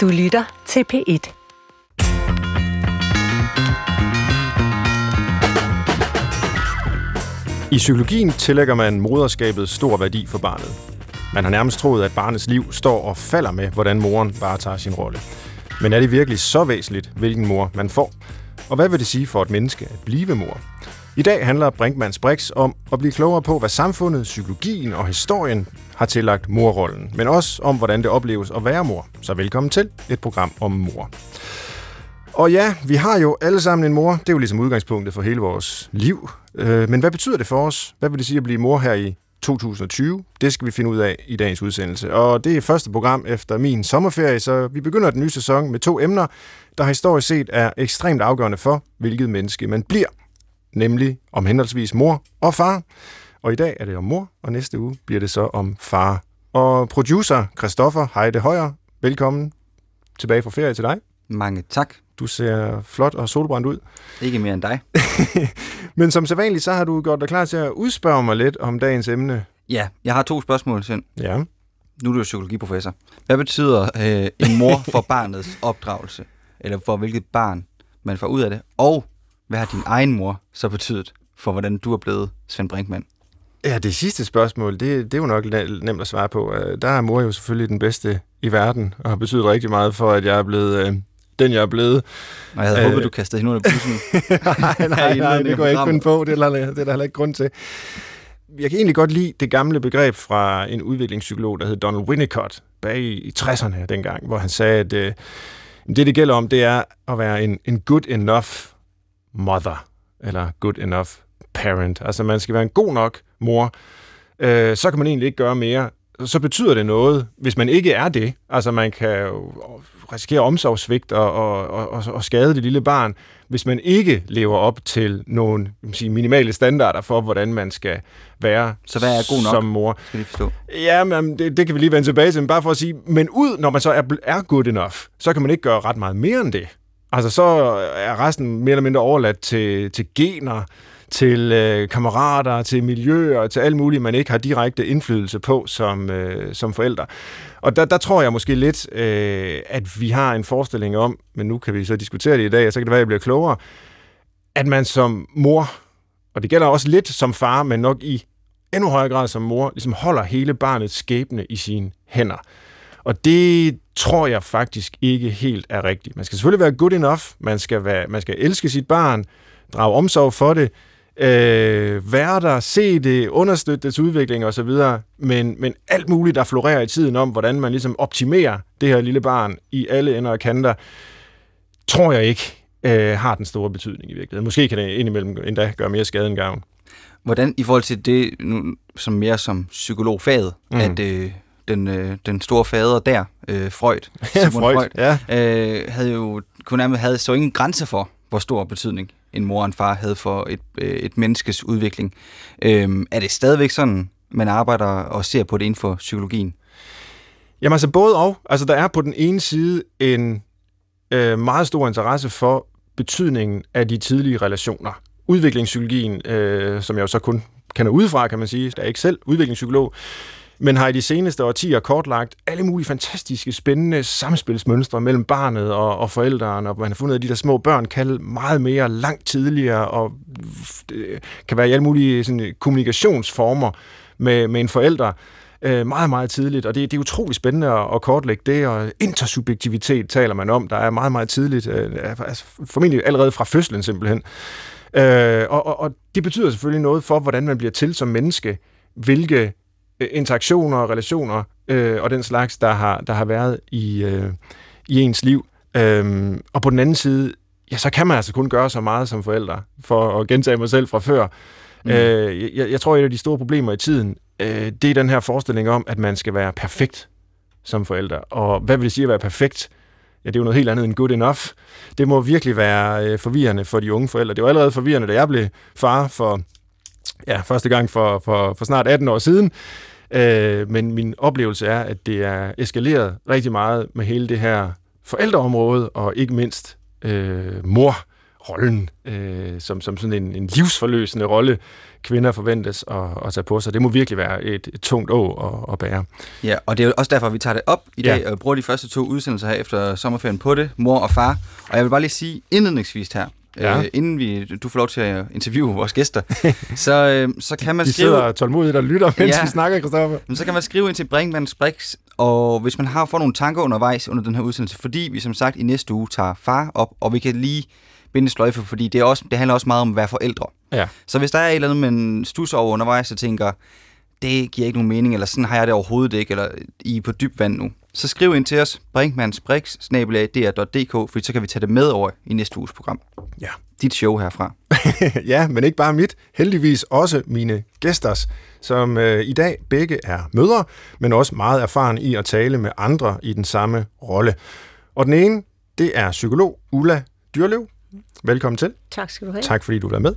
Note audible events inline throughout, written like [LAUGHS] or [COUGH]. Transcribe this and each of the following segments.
Du lytter til P1. I psykologien tillægger man moderskabet stor værdi for barnet. Man har nærmest troet, at barnets liv står og falder med, hvordan moren varetager sin rolle. Men er det virkelig så væsentligt, hvilken mor man får? Og hvad vil det sige for et menneske at blive mor? I dag handler Brinkmanns Brix om at blive klogere på, hvad samfundet, psykologien og historien har tillagt morrollen, men også om, hvordan det opleves at være mor. Så velkommen til et program om mor. Og ja, vi har jo alle sammen en mor. Det er jo ligesom udgangspunktet for hele vores liv. Øh, men hvad betyder det for os? Hvad vil det sige at blive mor her i 2020? Det skal vi finde ud af i dagens udsendelse. Og det er første program efter min sommerferie, så vi begynder den nye sæson med to emner, der historisk set er ekstremt afgørende for, hvilket menneske man bliver. Nemlig om henholdsvis mor og far. Og i dag er det om mor, og næste uge bliver det så om far. Og producer Christoffer Heide Højer, velkommen tilbage fra ferie til dig. Mange tak. Du ser flot og solbrændt ud. Ikke mere end dig. [LAUGHS] Men som sædvanligt, så har du gjort dig klar til at udspørge mig lidt om dagens emne. Ja, jeg har to spørgsmål, Svend. Ja. Nu er du jo psykologiprofessor. Hvad betyder øh, en mor for barnets opdragelse? Eller for hvilket barn man får ud af det? Og hvad har din egen mor så betydet for, hvordan du er blevet Svend Brinkmann? Ja, det sidste spørgsmål, det, det er jo nok nemt at svare på. Øh, der er mor jo selvfølgelig den bedste i verden, og har betydet rigtig meget for, at jeg er blevet øh, den, jeg er blevet. Og jeg havde øh, håbet, du kastede hende under bussen. [LAUGHS] nej, nej, nej, det går jeg ikke finde på. Det er, der, det er der heller ikke grund til. Jeg kan egentlig godt lide det gamle begreb fra en udviklingspsykolog, der hed Donald Winnicott, bag i 60'erne dengang, hvor han sagde, at øh, det, det gælder om, det er at være en, en good enough mother, eller good enough parent. Altså, man skal være en god nok mor, øh, så kan man egentlig ikke gøre mere. Så betyder det noget, hvis man ikke er det. Altså, man kan jo risikere omsorgssvigt og, og, og, og skade det lille barn, hvis man ikke lever op til nogle sige, minimale standarder for, hvordan man skal være Så hvad er god nok, som mor. skal vi forstå? Ja, men det, det kan vi lige vende tilbage til, men bare for at sige, men ud, når man så er, er good enough, så kan man ikke gøre ret meget mere end det. Altså, så er resten mere eller mindre overladt til, til gener, til øh, kammerater, til miljøer, til alt muligt, man ikke har direkte indflydelse på som, øh, som forældre. Og der, der tror jeg måske lidt, øh, at vi har en forestilling om, men nu kan vi så diskutere det i dag, og så kan det være, at jeg bliver klogere, at man som mor, og det gælder også lidt som far, men nok i endnu højere grad som mor, ligesom holder hele barnets skæbne i sine hænder. Og det tror jeg faktisk ikke helt er rigtigt. Man skal selvfølgelig være good enough, man skal, være, man skal elske sit barn, drage omsorg for det, øh, være der, se det, understøtte dets udvikling osv., men, men alt muligt, der florerer i tiden om, hvordan man ligesom optimerer det her lille barn i alle ender og kanter, tror jeg ikke øh, har den store betydning i virkeligheden. Måske kan det indimellem endda gøre mere skade end gavn. Hvordan, i forhold til det, nu, som mere som psykologfaget, mm. at øh, den, øh, den store fader der, øh, Freud, [LAUGHS] Sigmund Freud, Freud, ja. øh, havde jo kun nærmest havde så ingen grænse for, hvor stor betydning en mor og en far havde for et, øh, et menneskes udvikling. Øhm, er det stadigvæk sådan, man arbejder og ser på det inden for psykologien? Jamen altså både og. Altså der er på den ene side en øh, meget stor interesse for betydningen af de tidlige relationer. Udviklingspsykologien, øh, som jeg jo så kun kender udefra, kan man sige, der er ikke selv udviklingspsykolog, men har i de seneste årtier kortlagt alle mulige fantastiske, spændende samspilsmønstre mellem barnet og, og forældrene, og man har fundet, at de der små børn kan meget mere langt tidligere, og øh, kan være i alle mulige sådan, kommunikationsformer med, med en forælder øh, meget, meget tidligt, og det, det er utrolig spændende at, at kortlægge det, og intersubjektivitet taler man om, der er meget, meget tidligt, øh, altså formentlig allerede fra fødslen simpelthen. Øh, og, og, og det betyder selvfølgelig noget for, hvordan man bliver til som menneske, hvilke interaktioner og relationer øh, og den slags, der har, der har været i, øh, i ens liv. Øh, og på den anden side, ja, så kan man altså kun gøre så meget som forældre, for at gentage mig selv fra før. Mm. Øh, jeg, jeg tror, et af de store problemer i tiden, øh, det er den her forestilling om, at man skal være perfekt som forældre. Og hvad vil det sige at være perfekt? Ja, det er jo noget helt andet end good enough. Det må virkelig være øh, forvirrende for de unge forældre. Det var allerede forvirrende, da jeg blev far for ja, første gang for, for, for snart 18 år siden. Øh, men min oplevelse er, at det er eskaleret rigtig meget med hele det her forældreområde, og ikke mindst øh, mor rollen, øh, som, som sådan en, en livsforløsende rolle, kvinder forventes at, at tage på sig. Det må virkelig være et, et tungt å at, at bære. Ja, og det er jo også derfor, vi tager det op i dag, ja. og bruger de første to udsendelser her efter sommerferien på det, mor og far. Og jeg vil bare lige sige indledningsvis her, Ja. Øh, inden vi, du får lov til at interviewe vores gæster, [LAUGHS] så, øh, så kan man De skrive... De sidder tålmodigt og lytter, mens ja. vi snakker, Christoffer. Så kan man skrive ind til Brinkmanns Brix, og hvis man har fået nogle tanker undervejs under den her udsendelse, fordi vi som sagt i næste uge tager far op, og vi kan lige binde sløjfe, fordi det, er også, det handler også meget om at være forældre. Ja. Så hvis der er et eller andet, man stusser over undervejs og tænker, det giver ikke nogen mening, eller sådan har jeg det overhovedet ikke, eller I er på dyb vand nu, så skriv ind til os, brinkmansbrix.dr.dk, for så kan vi tage det med over i næste uges program. Ja. Dit show herfra. [LAUGHS] ja, men ikke bare mit. Heldigvis også mine gæsters, som øh, i dag begge er mødre, men også meget erfaren i at tale med andre i den samme rolle. Og den ene, det er psykolog Ulla Dyrlev. Velkommen til. Tak skal du have. Tak fordi du er med.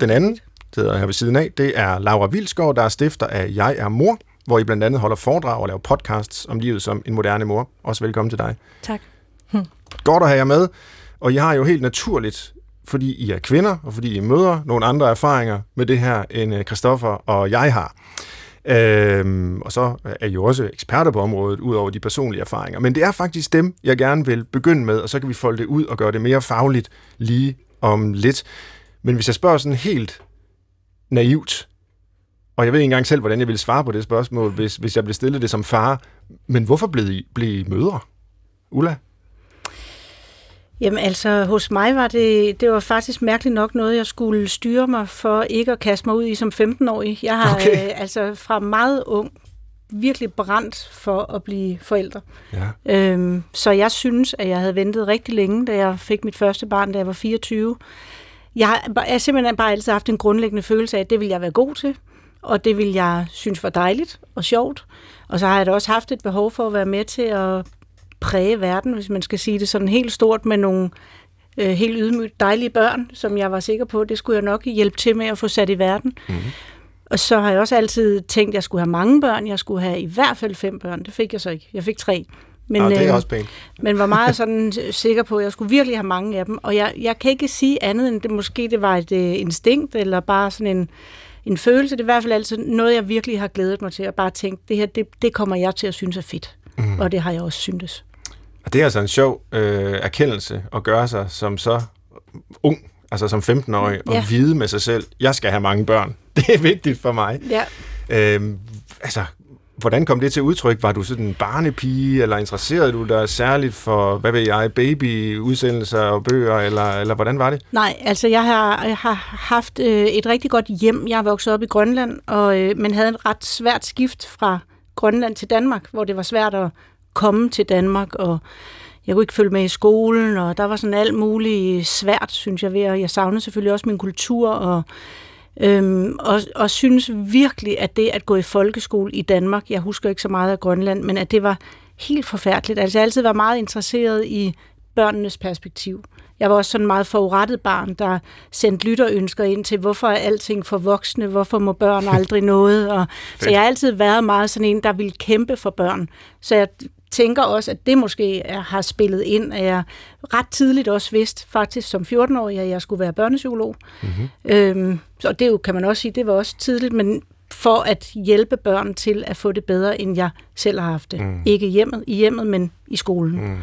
Den anden, sidder her ved siden af, det er Laura Vilsgaard, der er stifter af Jeg er mor, hvor I blandt andet holder foredrag og laver podcasts om livet som en moderne mor. Også velkommen til dig. Tak. Hm. [LAUGHS] Godt at have jer med. Og I har jo helt naturligt, fordi I er kvinder, og fordi I møder nogle andre erfaringer med det her, end Christoffer og jeg har. Øhm, og så er I jo også eksperter på området, ud over de personlige erfaringer. Men det er faktisk dem, jeg gerne vil begynde med, og så kan vi folde det ud og gøre det mere fagligt lige om lidt. Men hvis jeg spørger sådan helt naivt, og jeg ved ikke engang selv, hvordan jeg ville svare på det spørgsmål, hvis, hvis jeg blev stillet det som far, men hvorfor blev I, blev I mødre? Ulla? Jamen altså, hos mig var det, det var faktisk mærkeligt nok noget, jeg skulle styre mig for ikke at kaste mig ud i som 15-årig. Jeg har okay. øh, altså fra meget ung virkelig brændt for at blive forældre. Ja. Øhm, så jeg synes, at jeg havde ventet rigtig længe, da jeg fik mit første barn, da jeg var 24. Jeg har, jeg har simpelthen bare altid haft en grundlæggende følelse af, at det vil jeg være god til, og det vil jeg synes var dejligt og sjovt. Og så har jeg da også haft et behov for at være med til at præge verden, hvis man skal sige det sådan helt stort, med nogle øh, helt ydmygt dejlige børn, som jeg var sikker på, det skulle jeg nok hjælpe til med at få sat i verden. Mm-hmm. Og så har jeg også altid tænkt, at jeg skulle have mange børn. Jeg skulle have i hvert fald fem børn. Det fik jeg så ikke. Jeg fik tre. Men, ja, det er øh, også pænt. men var meget sådan sikker på, at jeg skulle virkelig have mange af dem. Og jeg, jeg kan ikke sige andet, end det måske det var et øh, instinkt, eller bare sådan en, en følelse. Det er i hvert fald altid noget, jeg virkelig har glædet mig til, at bare tænke, det her, det, det kommer jeg til at synes er fedt. Mm. Og det har jeg også syntes. Og det er altså en sjov øh, erkendelse at gøre sig som så ung, altså som 15-årig, og ja. vide med sig selv, jeg skal have mange børn. [LAUGHS] Det er vigtigt for mig. Ja. Øhm, altså, hvordan kom det til udtryk? Var du sådan en barnepige, eller interesserede du dig særligt for, hvad ved jeg, babyudsendelser og bøger, eller, eller hvordan var det? Nej, altså jeg har, jeg har haft øh, et rigtig godt hjem. Jeg er vokset op i Grønland, og, øh, men havde et ret svært skift fra Grønland til Danmark, hvor det var svært at komme til Danmark, og jeg kunne ikke følge med i skolen, og der var sådan alt muligt svært, synes jeg, ved, og jeg savnede selvfølgelig også min kultur, og, øhm, og, og synes virkelig, at det at gå i folkeskole i Danmark, jeg husker ikke så meget af Grønland, men at det var helt forfærdeligt. Altså jeg altid var meget interesseret i børnenes perspektiv. Jeg var også sådan meget forurettet barn, der sendte lytterønsker ind til, hvorfor er alting for voksne, hvorfor må børn aldrig [LAUGHS] noget. Og, så jeg har altid været meget sådan en, der ville kæmpe for børn. Så jeg tænker også, at det måske er, har spillet ind, at jeg ret tidligt også vidste, faktisk som 14-årig, at jeg skulle være børnepsykolog. Mm-hmm. Øhm, så det jo, kan man også sige, det var også tidligt, men for at hjælpe børn til at få det bedre, end jeg selv har haft det. Mm. Ikke hjemmet, i hjemmet, men i skolen. Mm.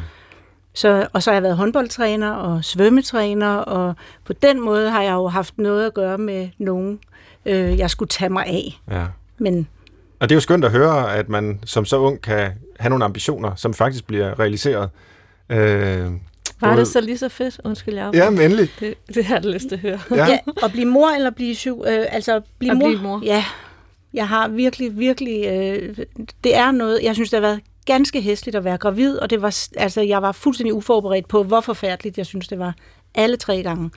Så, og så har jeg været håndboldtræner og svømmetræner, og på den måde har jeg jo haft noget at gøre med nogen, øh, jeg skulle tage mig af. Ja. Men og det er jo skønt at høre, at man som så ung kan have nogle ambitioner, som faktisk bliver realiseret. Øh, var det så lige så fedt? Undskyld, jeg Ja, men endelig. Det, det har jeg lyst til at høre. Ja. ja, at blive mor eller blive syv, øh, altså blive mor. Blive mor. Ja, jeg har virkelig, virkelig, øh, det er noget, jeg synes, det har været ganske hæsligt at være gravid, og det var, altså, jeg var fuldstændig uforberedt på, hvor forfærdeligt jeg synes, det var alle tre gange.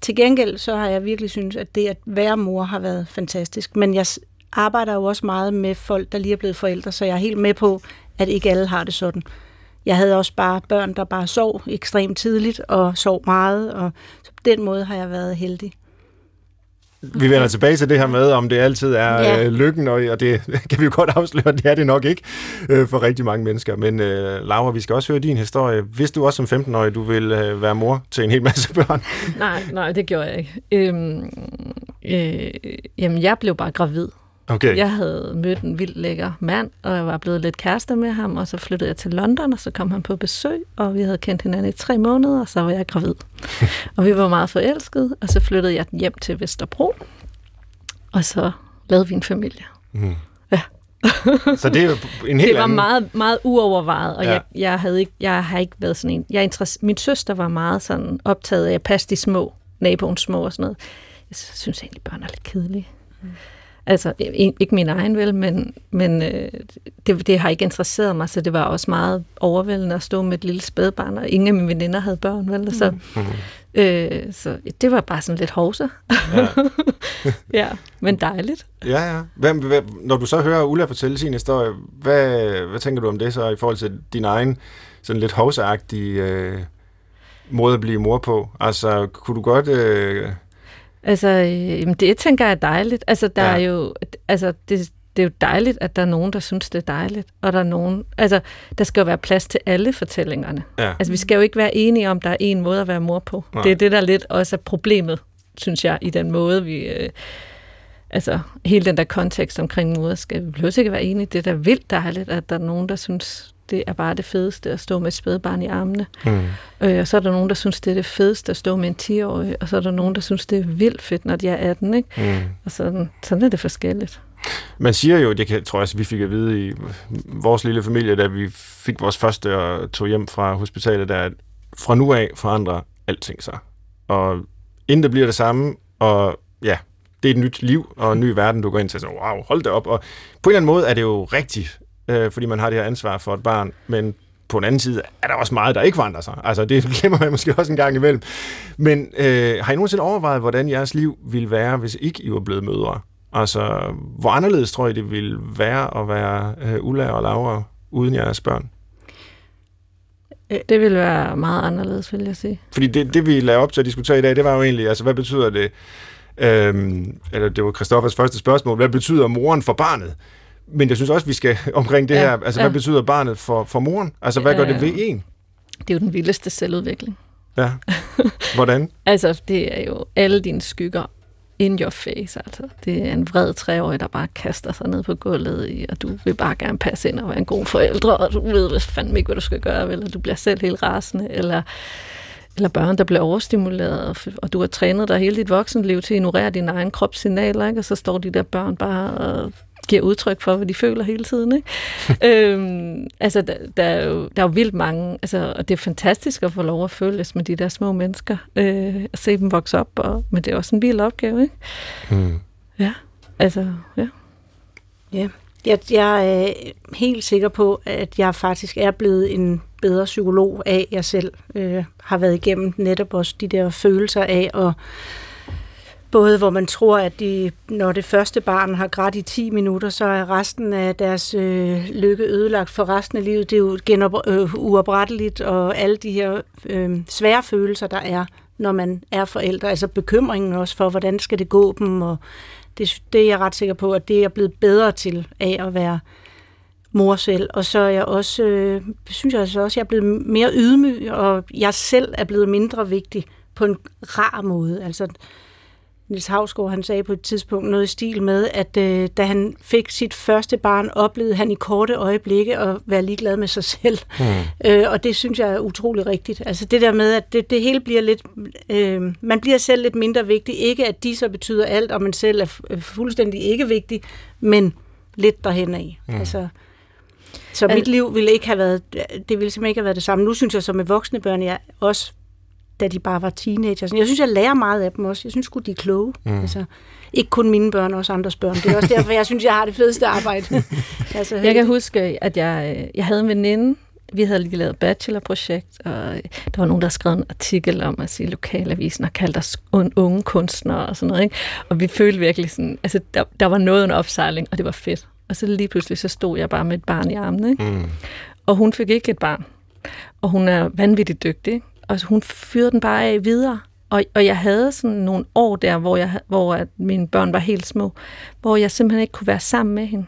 Til gengæld så har jeg virkelig synes, at det at være mor har været fantastisk, men jeg arbejder jo også meget med folk, der lige er blevet forældre, så jeg er helt med på, at ikke alle har det sådan. Jeg havde også bare børn, der bare sov ekstremt tidligt og sov meget, og så på den måde har jeg været heldig. vi vender tilbage til det her med, om det altid er Ja. øh, lykken, og, og det [LAUGHS] kan vi jo godt afsløre, det er det nok ikke øh, for rigtig mange mennesker. Men øh, Laura, vi skal også høre din historie. Hvis du også som 15-årig, du vil øh, være mor til en hel masse [LAUGHS] børn? Nej, nej, det gjorde jeg ikke. Øhm, øh, jamen, jeg blev bare gravid. Okay. Jeg havde mødt en vildt lækker mand, og jeg var blevet lidt kærester med ham, og så flyttede jeg til London, og så kom han på besøg, og vi havde kendt hinanden i tre måneder, og så var jeg gravid. [LAUGHS] og vi var meget forelskede, og så flyttede jeg hjem til Vesterbro, og så lavede vi en familie. Mm. Ja. [LAUGHS] Så det er en [LAUGHS] helt det var anden... meget, meget uovervejet, og Ja. jeg, jeg, havde ikke, jeg har ikke været sådan en... Jeg er interesse, min søster var meget sådan optaget af at passe de små, naboens små og sådan noget. Jeg synes egentlig, børn er lidt kedelige. Mm. Altså, ikke ikke min egen vel, men, men øh, det, det har ikke interesseret mig, så det var også meget overvældende at stå med et lille spædbarn, og ingen af mine veninder havde børn, vel? Så, Mm. øh, så det var bare sådan lidt hovsa. Ja. [LAUGHS] ja, men dejligt. Ja, ja. Hvem, hvem, når du så hører Ulla fortælle sin historie, hvad, hvad tænker du om det så i forhold til din egen sådan lidt hovseagtige øh, måde at blive mor på? Altså, kunne du godt... Øh, Altså, øh, jamen det tænker jeg er dejligt. Altså, der Ja. ja. er jo, altså, det, det er jo dejligt, at der er nogen, der synes, det er dejligt. Og der er nogen, altså, der skal jo være plads til alle fortællingerne. ja. Altså, vi skal jo ikke være enige om, der er en måde at være mor på. Nej. Det er det, der lidt også er problemet, synes jeg, i den måde, vi... Øh, altså, hele den der kontekst omkring moderskab. Vi behøver ikke være enige. Det er da vildt dejligt, at der er nogen, der synes, det er bare det fedeste at stå med et spædbarn i armene. Mm. Øh, og så er der nogen, der synes, det er det fedeste at stå med en 10-årig, og så er der nogen, der synes, det er vildt fedt, når de er 18, ikke? Mm. Og sådan, sådan er det forskelligt. Man siger jo, det kan, tror jeg, også, vi fik at vide i vores lille familie, da vi fik vores første og tog hjem fra hospitalet, der at fra nu af forandrer alting sig. Og inden det bliver det samme, og ja, det er et nyt liv og en ny verden, du går ind til. Så wow, hold det op. Og på en eller anden måde er det jo rigtigt, øh, fordi man har det her ansvar for et barn, men på den anden side er der også meget, der ikke forandrer sig. Altså, det [LAUGHS] glemmer man måske også en gang imellem. Men øh, har I nogensinde overvejet, hvordan jeres liv ville være, hvis ikke I var blevet mødre? Altså, hvor anderledes tror I, det ville være at være øh, Ulla og Laura uden jeres børn? Det vil være meget anderledes, vil jeg sige. Fordi det, det vi lavede op til at diskutere i dag, det var jo egentlig, altså, hvad betyder det, øhm, eller det var Christoffers første spørgsmål, hvad betyder moren for barnet? Men jeg synes også, vi skal [LAUGHS] omkring det Ja, her, altså, hvad ja. betyder barnet for, for moren? Altså, hvad gør Ja. det ved en? Det er jo den vildeste selvudvikling. Ja. [LAUGHS] Hvordan? Altså, det er jo alle dine skygger in your face, altså. Det er en vred treårig, der bare kaster sig ned på gulvet i, og du vil bare gerne passe ind og være en god forældre, og du ved hvad fandme ikke, hvad du skal gøre, og du bliver selv helt rasende, eller, eller børn, der bliver overstimuleret, og, og du har trænet dig hele dit voksenliv til at ignorere dine egne kropssignaler, ikke? og så står de der børn bare og giver udtryk for, hvad de føler hele tiden. Ikke? [LAUGHS] øhm, altså, der, der, er jo, der er jo vildt mange, altså, og det er fantastisk at få lov at følges med de der små mennesker, øh, at se dem vokse op, og, men det er også en vild opgave, ikke? Hmm. Ja, altså, ja. Ja. Jeg, jeg er helt sikker på, at jeg faktisk er blevet en bedre psykolog af, at jeg selv øh, har været igennem netop også de der følelser af, og både hvor man tror, at de, når det første barn har grædt i 10 minutter, så er resten af deres øh, lykke ødelagt for resten af livet. Det er jo genop, øh, uopretteligt, og alle de her øh, svære følelser, der er, når man er forældre. Altså bekymringen også for, hvordan skal det gå dem, og det, det er jeg ret sikker på, at det er jeg blevet bedre til af at være mor selv. Og så er jeg også, øh, synes jeg altså også, at jeg er blevet mere ydmyg, og jeg selv er blevet mindre vigtig på en rar måde. Altså, Niels Havsgaard, han sagde på et tidspunkt noget i stil med, at øh, da han fik sit første barn, oplevede han i korte øjeblikke at være ligeglad med sig selv. Hmm. Øh, og det synes jeg er utrolig rigtigt. Altså det der med, at det, det hele bliver lidt... Øh, man bliver selv lidt mindre vigtig. Ikke at de så betyder alt, og man selv er fu- fuldstændig ikke vigtig, men lidt derhen af. Mm. Mm. Altså, så Al- mit liv ville ikke have været... Det ville simpelthen ikke have været det samme. Nu synes jeg så med voksne børn, jeg også da de bare var teenagers. Jeg synes, jeg lærer meget af dem også. Jeg synes de er kloge. Mm. Altså, ikke kun mine børn, også andres børn. Det er også derfor, jeg synes, jeg har det fedeste arbejde. [LAUGHS] altså, Jeg kan huske, at jeg, øh, jeg havde en veninde, vi havde lige lavet et bachelorprojekt, og der var nogen, der skrev en artikel om at sige, lokalavisen har kaldt os un- unge kunstnere og sådan noget. Ikke? Og vi følte virkelig sådan, altså der, der var noget under opsejling, og det var fedt. Og så lige pludselig, så stod jeg bare med et barn i armen. Ikke? Mm. Og hun fik ikke et barn. Og hun er vanvittigt dygtig. Og hun fyrede den bare af videre. og, og jeg havde sådan nogle år der, hvor, jeg, hvor at mine børn var helt små, hvor jeg simpelthen ikke kunne være sammen med hende,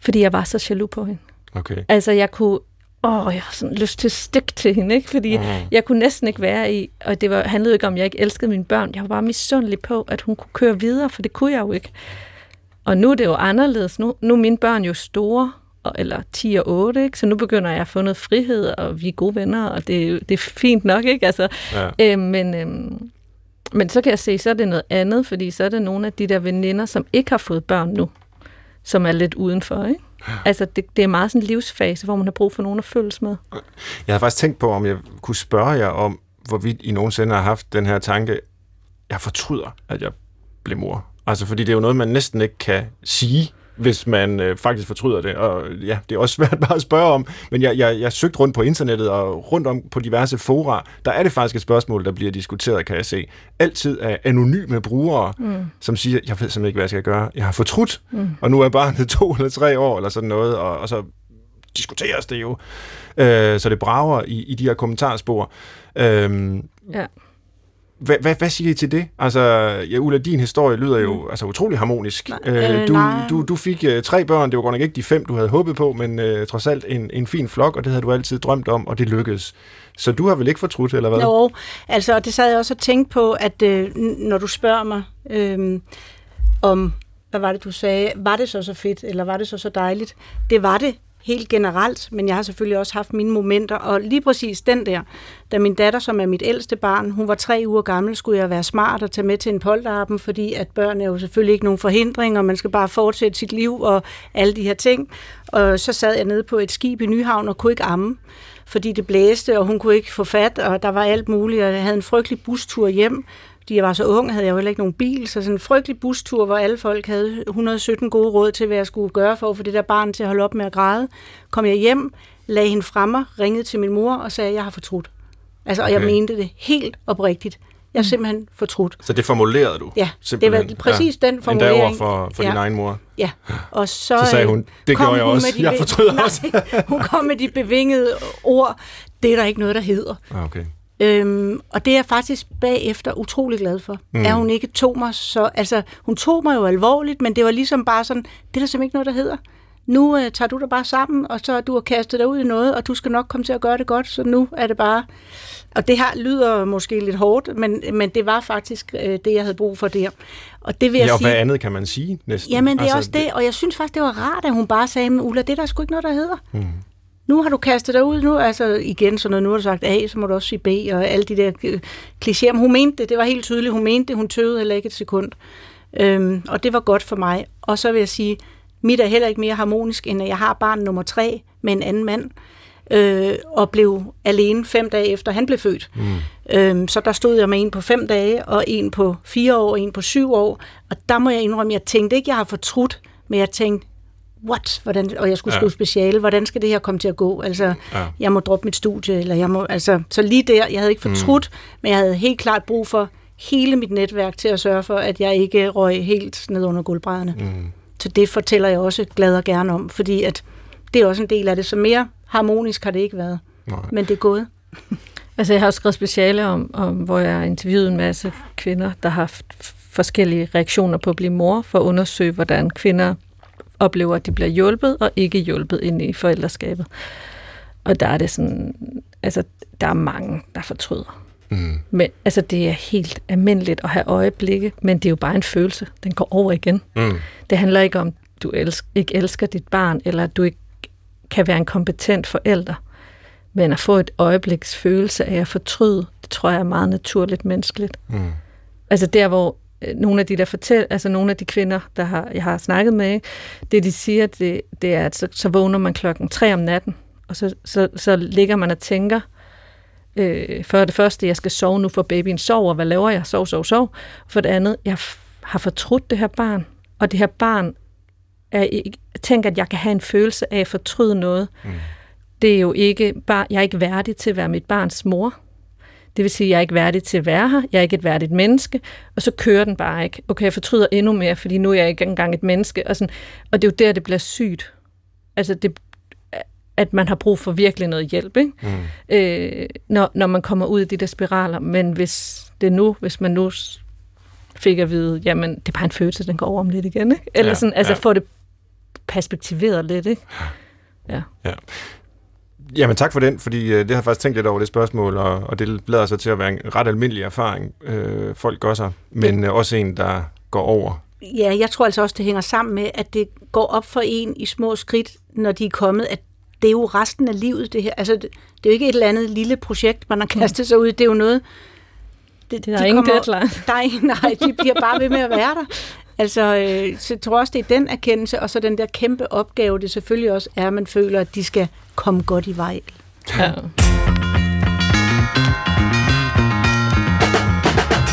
fordi jeg var så jaloux på hende. Okay. Altså, jeg kunne... Åh, jeg har sådan lyst til at stikke til hende, ikke? Fordi Mm. jeg kunne næsten ikke være i... Og det var, handlede ikke om, at jeg ikke elskede mine børn. Jeg var bare misundelig på, at hun kunne køre videre, for det kunne jeg jo ikke. Og nu er det jo anderledes. Nu, nu er mine børn jo store, eller 10 og 8, ikke? Så nu begynder jeg at få noget frihed, og vi er gode venner, og det, det er fint nok, ikke? Altså, Ja. øh, men, øh, men så kan jeg se, så er det noget andet, fordi så er det nogle af de der veninder, som ikke har fået børn nu, som er lidt udenfor, ikke? Altså, det, det er meget sådan en livsfase, hvor man har brug for nogen at følges med. Jeg havde faktisk tænkt på, om jeg kunne spørge jer om, hvorvidt I nogensinde har haft den her tanke, jeg fortryder, at jeg blev mor. Altså, fordi det er jo noget, man næsten ikke kan sige, hvis man øh, faktisk fortryder det. Og ja, det er også [LAUGHS] svært bare at spørge om, men jeg, jeg, jeg søgte rundt på internettet og rundt om på diverse fora. Der er det faktisk et spørgsmål, der bliver diskuteret, kan jeg se. Altid af anonyme brugere, mm. som siger, jeg ved simpelthen ikke, hvad jeg skal gøre. Jeg har fortrudt, mm. og nu er barnet [LAUGHS] to eller tre år, eller sådan noget, og, og så diskuteres det jo. Øh, så det brager i, i de her kommentarspor. Øh, Ja. Hvad, hvad, hvad siger I til det? Altså, ja, Ulla, din historie lyder jo mm. altså, utrolig harmonisk. Øh, øh, du, du, du fik øh, tre børn, det var godt nok ikke de fem, du havde håbet på, men øh, trods alt en, en fin flok, og det havde du altid drømt om, og det lykkedes. Så du har vel ikke fortrudt, eller hvad? Jo, altså, og det sad jeg også og tænkte på, at øh, når du spørger mig øh, om, hvad var det, du sagde, var det så så fedt, eller var det så så dejligt? Det var det helt generelt, men jeg har selvfølgelig også haft mine momenter, og lige præcis den der, da min datter, som er mit ældste barn, hun var tre uger gammel, skulle jeg være smart og tage med til en polterappen, fordi at børn er jo selvfølgelig ikke nogen forhindring, og man skal bare fortsætte sit liv og alle de her ting. Og så sad jeg nede på et skib i Nyhavn og kunne ikke amme fordi det blæste, og hun kunne ikke få fat, og der var alt muligt, og jeg havde en frygtelig bustur hjem, fordi jeg var så ung, havde jeg jo heller ikke nogen bil, så sådan en frygtelig bustur, hvor alle folk havde 117 gode råd til, hvad jeg skulle gøre for at få det der barn til at holde op med at græde. Kom jeg hjem, lagde hende fra mig, ringede til min mor og sagde, at jeg har fortrudt. Altså, og jeg Okay. mente det helt oprigtigt. Jeg har simpelthen fortrudt. Så det formulerede du? Ja, det simpelthen. var præcis den Endda formulering. over for, for Ja. din egen mor. Ja, og så, Så sagde øh, hun, "Det gjorde jeg også. Jeg fortryder [LAUGHS] Nej, også." hun kom med de bevingede ord. Det er der ikke noget, der hedder. Ah, okay. Øhm, og det er jeg faktisk bagefter utrolig glad for. Mm. At hun ikke tog mig så... Altså, hun tog mig jo alvorligt, men det var ligesom bare sådan, det er der simpelthen ikke noget, der hedder. Nu øh, tager du dig bare sammen, og så du har kastet dig ud i noget, og du skal nok komme til at gøre det godt, så nu er det bare... Og det her lyder måske lidt hårdt, men, men det var faktisk øh, det, jeg havde brug for der. Og det vil jeg Ja, og sige... hvad andet kan man sige næsten? Jamen, det er altså, også det, og jeg synes faktisk, det var rart, at hun bare sagde, men Ulla, det er der sgu ikke noget, der hedder. Mm. Nu har du kastet dig ud, nu altså igen sådan noget, nu har du sagt A, så må du også sige B, og alle de der øh, klichéer. Men hun mente det, det var helt tydeligt, hun mente det, hun tøvede heller ikke et sekund. Øhm, og det var godt for mig. Og så vil jeg sige, mit er heller ikke mere harmonisk, end at jeg har barn nummer tre med en anden mand, øh, og blev alene fem dage efter han blev født. Mm. Øhm, så der stod jeg med en på fem dage, og en på fire år, og en på syv år. Og der må jeg indrømme, jeg tænkte ikke, jeg har fortrudt, men jeg tænkte, what? Hvordan, og jeg skulle Ja. skrive speciale, hvordan skal det her komme til at gå? Altså, Ja. jeg må droppe mit studie, eller jeg må, altså, så lige der, jeg havde ikke fortrudt, mm. men jeg havde helt klart brug for hele mit netværk til at sørge for, at jeg ikke røg helt ned under gulvbrædderne. Mm. Så det fortæller jeg også glad og gerne om, fordi at det er også en del af det. Så mere harmonisk har det ikke været, Nej. men det er gået. [LAUGHS] Altså, jeg har også skrevet speciale om, om, hvor jeg har interviewet en masse kvinder, der har haft forskellige reaktioner på at blive mor, for at undersøge, hvordan kvinder oplever, at de bliver hjulpet og ikke hjulpet ind i forældreskabet. Og der er det sådan, altså, der er mange, der fortryder. Mm. Men altså, det er helt almindeligt at have øjeblikke, men det er jo bare en følelse. Den går over igen. Mm. Det handler ikke om, at du elsk, ikke elsker dit barn, eller at du ikke kan være en kompetent forælder. Men at få et øjebliks følelse af at fortryde, det tror jeg er meget naturligt menneskeligt. Mm. Altså der, hvor nogle af de der fortæl, altså nogle af de kvinder, der har, jeg har snakket med, det de siger, det, det er, at så, så vågner man klokken 3 om natten, og så, så, så ligger man og tænker, øh, for det første, jeg skal sove nu, for babyen sover, hvad laver jeg? Sov, sov, sov. For det andet, jeg har fortrudt det her barn, og det her barn er, ikke- tænker, at jeg kan have en følelse af at fortryde noget. Mm. Det er jo ikke bare, jeg er ikke værdig til at være mit barns mor. Det vil sige, at jeg er ikke værdig til at være her, jeg er ikke et værdigt menneske, og så kører den bare ikke. Okay, jeg fortryder endnu mere, fordi nu er jeg ikke engang et menneske. Og, sådan, og det er jo der, det bliver sygt. Altså, det, at man har brug for virkelig noget hjælp, ikke? Mm. Øh, når, når man kommer ud i de der spiraler. Men hvis det nu, hvis man nu fik at vide, jamen, det er bare en følelse, den går over om lidt igen, ikke? Eller Ja, sådan, altså ja. få det perspektiveret lidt, ikke? Jamen tak for den, fordi øh, det har jeg faktisk tænkt lidt over det spørgsmål, og, og det lader sig til at være en ret almindelig erfaring, øh, folk gør sig, men øh, også en, der går over. Ja, jeg tror altså også, det hænger sammen med, at det går op for en i små skridt, når de er kommet, at det er jo resten af livet, det her. Altså, det, det er jo ikke et eller andet lille projekt, man har kastet sig ud i. Det er jo noget... Det, der er ingen deadline. Der er ingen, nej, de bliver bare ved med at være der. [LAUGHS] Altså, øh, så jeg tror også, det er den erkendelse, og så den der kæmpe opgave, det selvfølgelig også er, at man føler, at de skal komme godt i vej. Ja.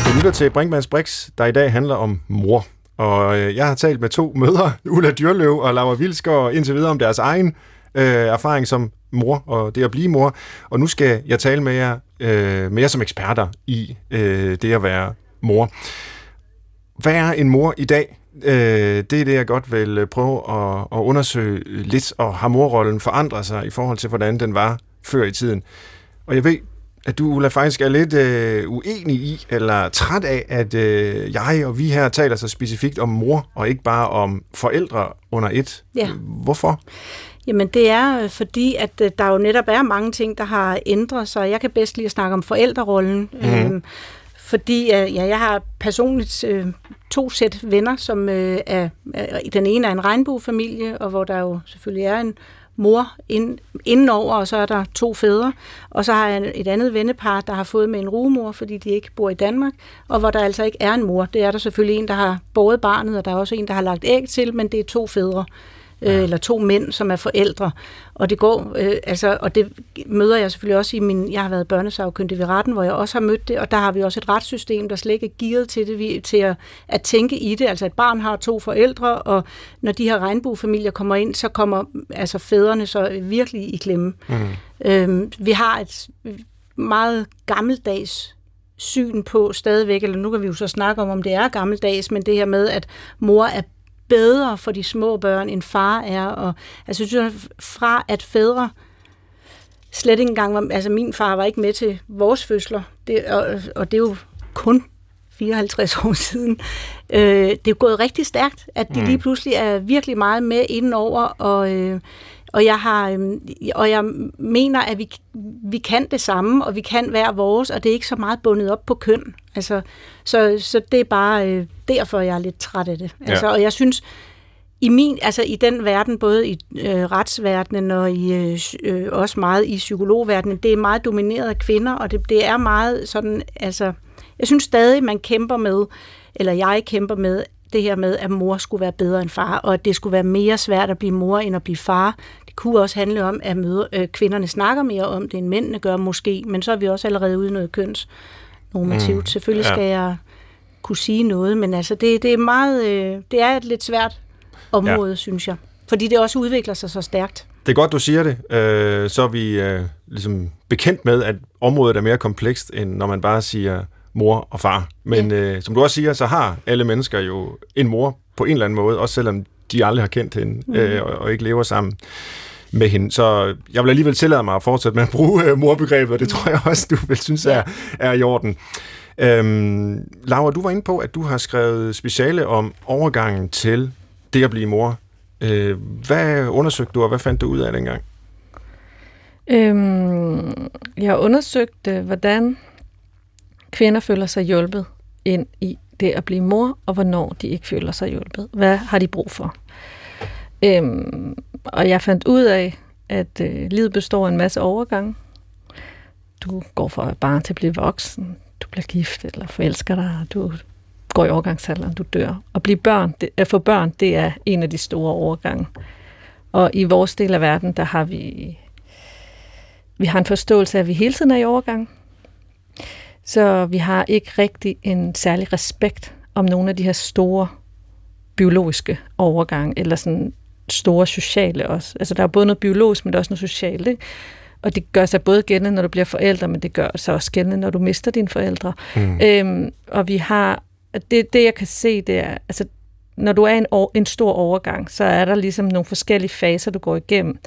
Du lytter til Brinkmanns Brix, der i dag handler om mor. Og øh, jeg har talt med to mødre, [LAUGHS] Ulla Dyrløv og Laura Vilsgaard, indtil videre om deres egen øh, erfaring som mor og det at blive mor. Og nu skal jeg tale med jer, øh, med jer som eksperter i øh, det at være mor. Hvad er en mor i dag? Øh, det er det, jeg godt vil øh, prøve at, at undersøge lidt, og har morrollen forandret sig i forhold til, hvordan den var før i tiden? Og jeg ved, at du, Ulla, faktisk er lidt øh, uenig i, eller træt af, at øh, jeg og vi her taler så specifikt om mor, og ikke bare om forældre under et. Ja. Hvorfor? Jamen det er øh, fordi, at øh, der jo netop er mange ting, der har ændret sig. Jeg kan bedst lige snakke om forældrerollen. Mhm. Øhm, fordi øh, ja, jeg har personligt øh, to sæt venner, som øh, er, er, den ene er en regnbuefamilie, og hvor der jo selvfølgelig er en mor ind, indenover, og så er der to fædre. Og så har jeg et andet vennepar, der har fået med en rugemor, fordi de ikke bor i Danmark, og hvor der altså ikke er en mor. Det er der selvfølgelig en, der har båret barnet, og der er også en, der har lagt æg til, men det er to fædre øh, eller to mænd, som er forældre. Og det går, øh, altså, og det møder jeg selvfølgelig også i min, jeg har været børnesagkyndig ved retten, hvor jeg også har mødt det, og der har vi også et retssystem, der slet ikke er gearet til det, vi, til at, at tænke i det. Altså et barn har to forældre, og når de her regnbuefamilier kommer ind, så kommer altså fædrene så virkelig i klemme. Mm. Øhm, vi har et meget gammeldags syn på stadigvæk, eller nu kan vi jo så snakke om, om det er gammeldags, men det her med, at mor er bedre for de små børn, end far er. Og, altså, jeg synes, fra at fædre slet ikke engang var, altså min far var ikke med til vores fødsler, det, og, og det er jo kun 54 år siden. Øh, det er gået rigtig stærkt, at de Mm. lige pludselig er virkelig meget med indenover, og, øh, og, jeg har, øh, og jeg mener, at vi, vi kan det samme, og vi kan hver vores, og det er ikke så meget bundet op på køn. Altså, så, så det er bare øh, derfor, jeg er lidt træt af det. Altså, Ja. Og jeg synes, i min, altså i den verden, både i øh, retsverdenen og i, øh, øh, også meget i psykologverdenen, det er meget domineret af kvinder, og det, det er meget sådan, altså, jeg synes stadig, man kæmper med, eller jeg kæmper med, det her med, at mor skulle være bedre end far, og at det skulle være mere svært at blive mor, end at blive far. Det kunne også handle om, at møder, øh, kvinderne snakker mere om det, end mændene gør måske, men så er vi også allerede ude i noget kønsnormativt. Mm, Selvfølgelig ja. skal jeg kunne sige noget, men altså det, det er meget, øh, det er et lidt svært område, ja. synes jeg. Fordi det også udvikler sig så stærkt. Det er godt, du siger det. Øh, så er vi øh, ligesom bekendt med, at området er mere komplekst, end når man bare siger mor og far. Men øh, som du også siger, så har alle mennesker jo en mor på en eller anden måde, også selvom de aldrig har kendt hende Mhm. øh, og, og ikke lever sammen med hende. Så jeg vil alligevel tillade mig at fortsætte med at bruge øh, morbegrebet, og det tror jeg også, du vil synes er, er i orden. Øhm, Laura, du var inde på, at du har skrevet speciale om overgangen til det at blive mor. Øh, hvad undersøgte du, og hvad fandt du ud af dengang? Øhm, jeg undersøgte, hvordan kvinder føler sig hjulpet ind i det at blive mor, og hvornår de ikke føler sig hjulpet. Hvad har de brug for? Øhm, og jeg fandt ud af, at øh, livet består af en masse overgange. Du går fra at være barn til at blive voksen, du bliver gift eller forelsker dig, du går i overgangsalderen, du dør. At blive børn, det, at få børn, det er en af de store overgange. Og i vores del af verden, der har vi vi har en forståelse af, at vi hele tiden er i overgang. Så vi har ikke rigtig en særlig respekt om nogle af de her store biologiske overgange, eller sådan store sociale også. Altså der er både noget biologisk, men der er også noget socialt. Ikke? Og det gør sig både gældende, når du bliver forældre, men det gør sig også gældende, når du mister dine forældre. Mm. Øhm, og vi har, det, det jeg kan se, det er, altså når du er en, år, en stor overgang, så er der ligesom nogle forskellige faser, du går igennem.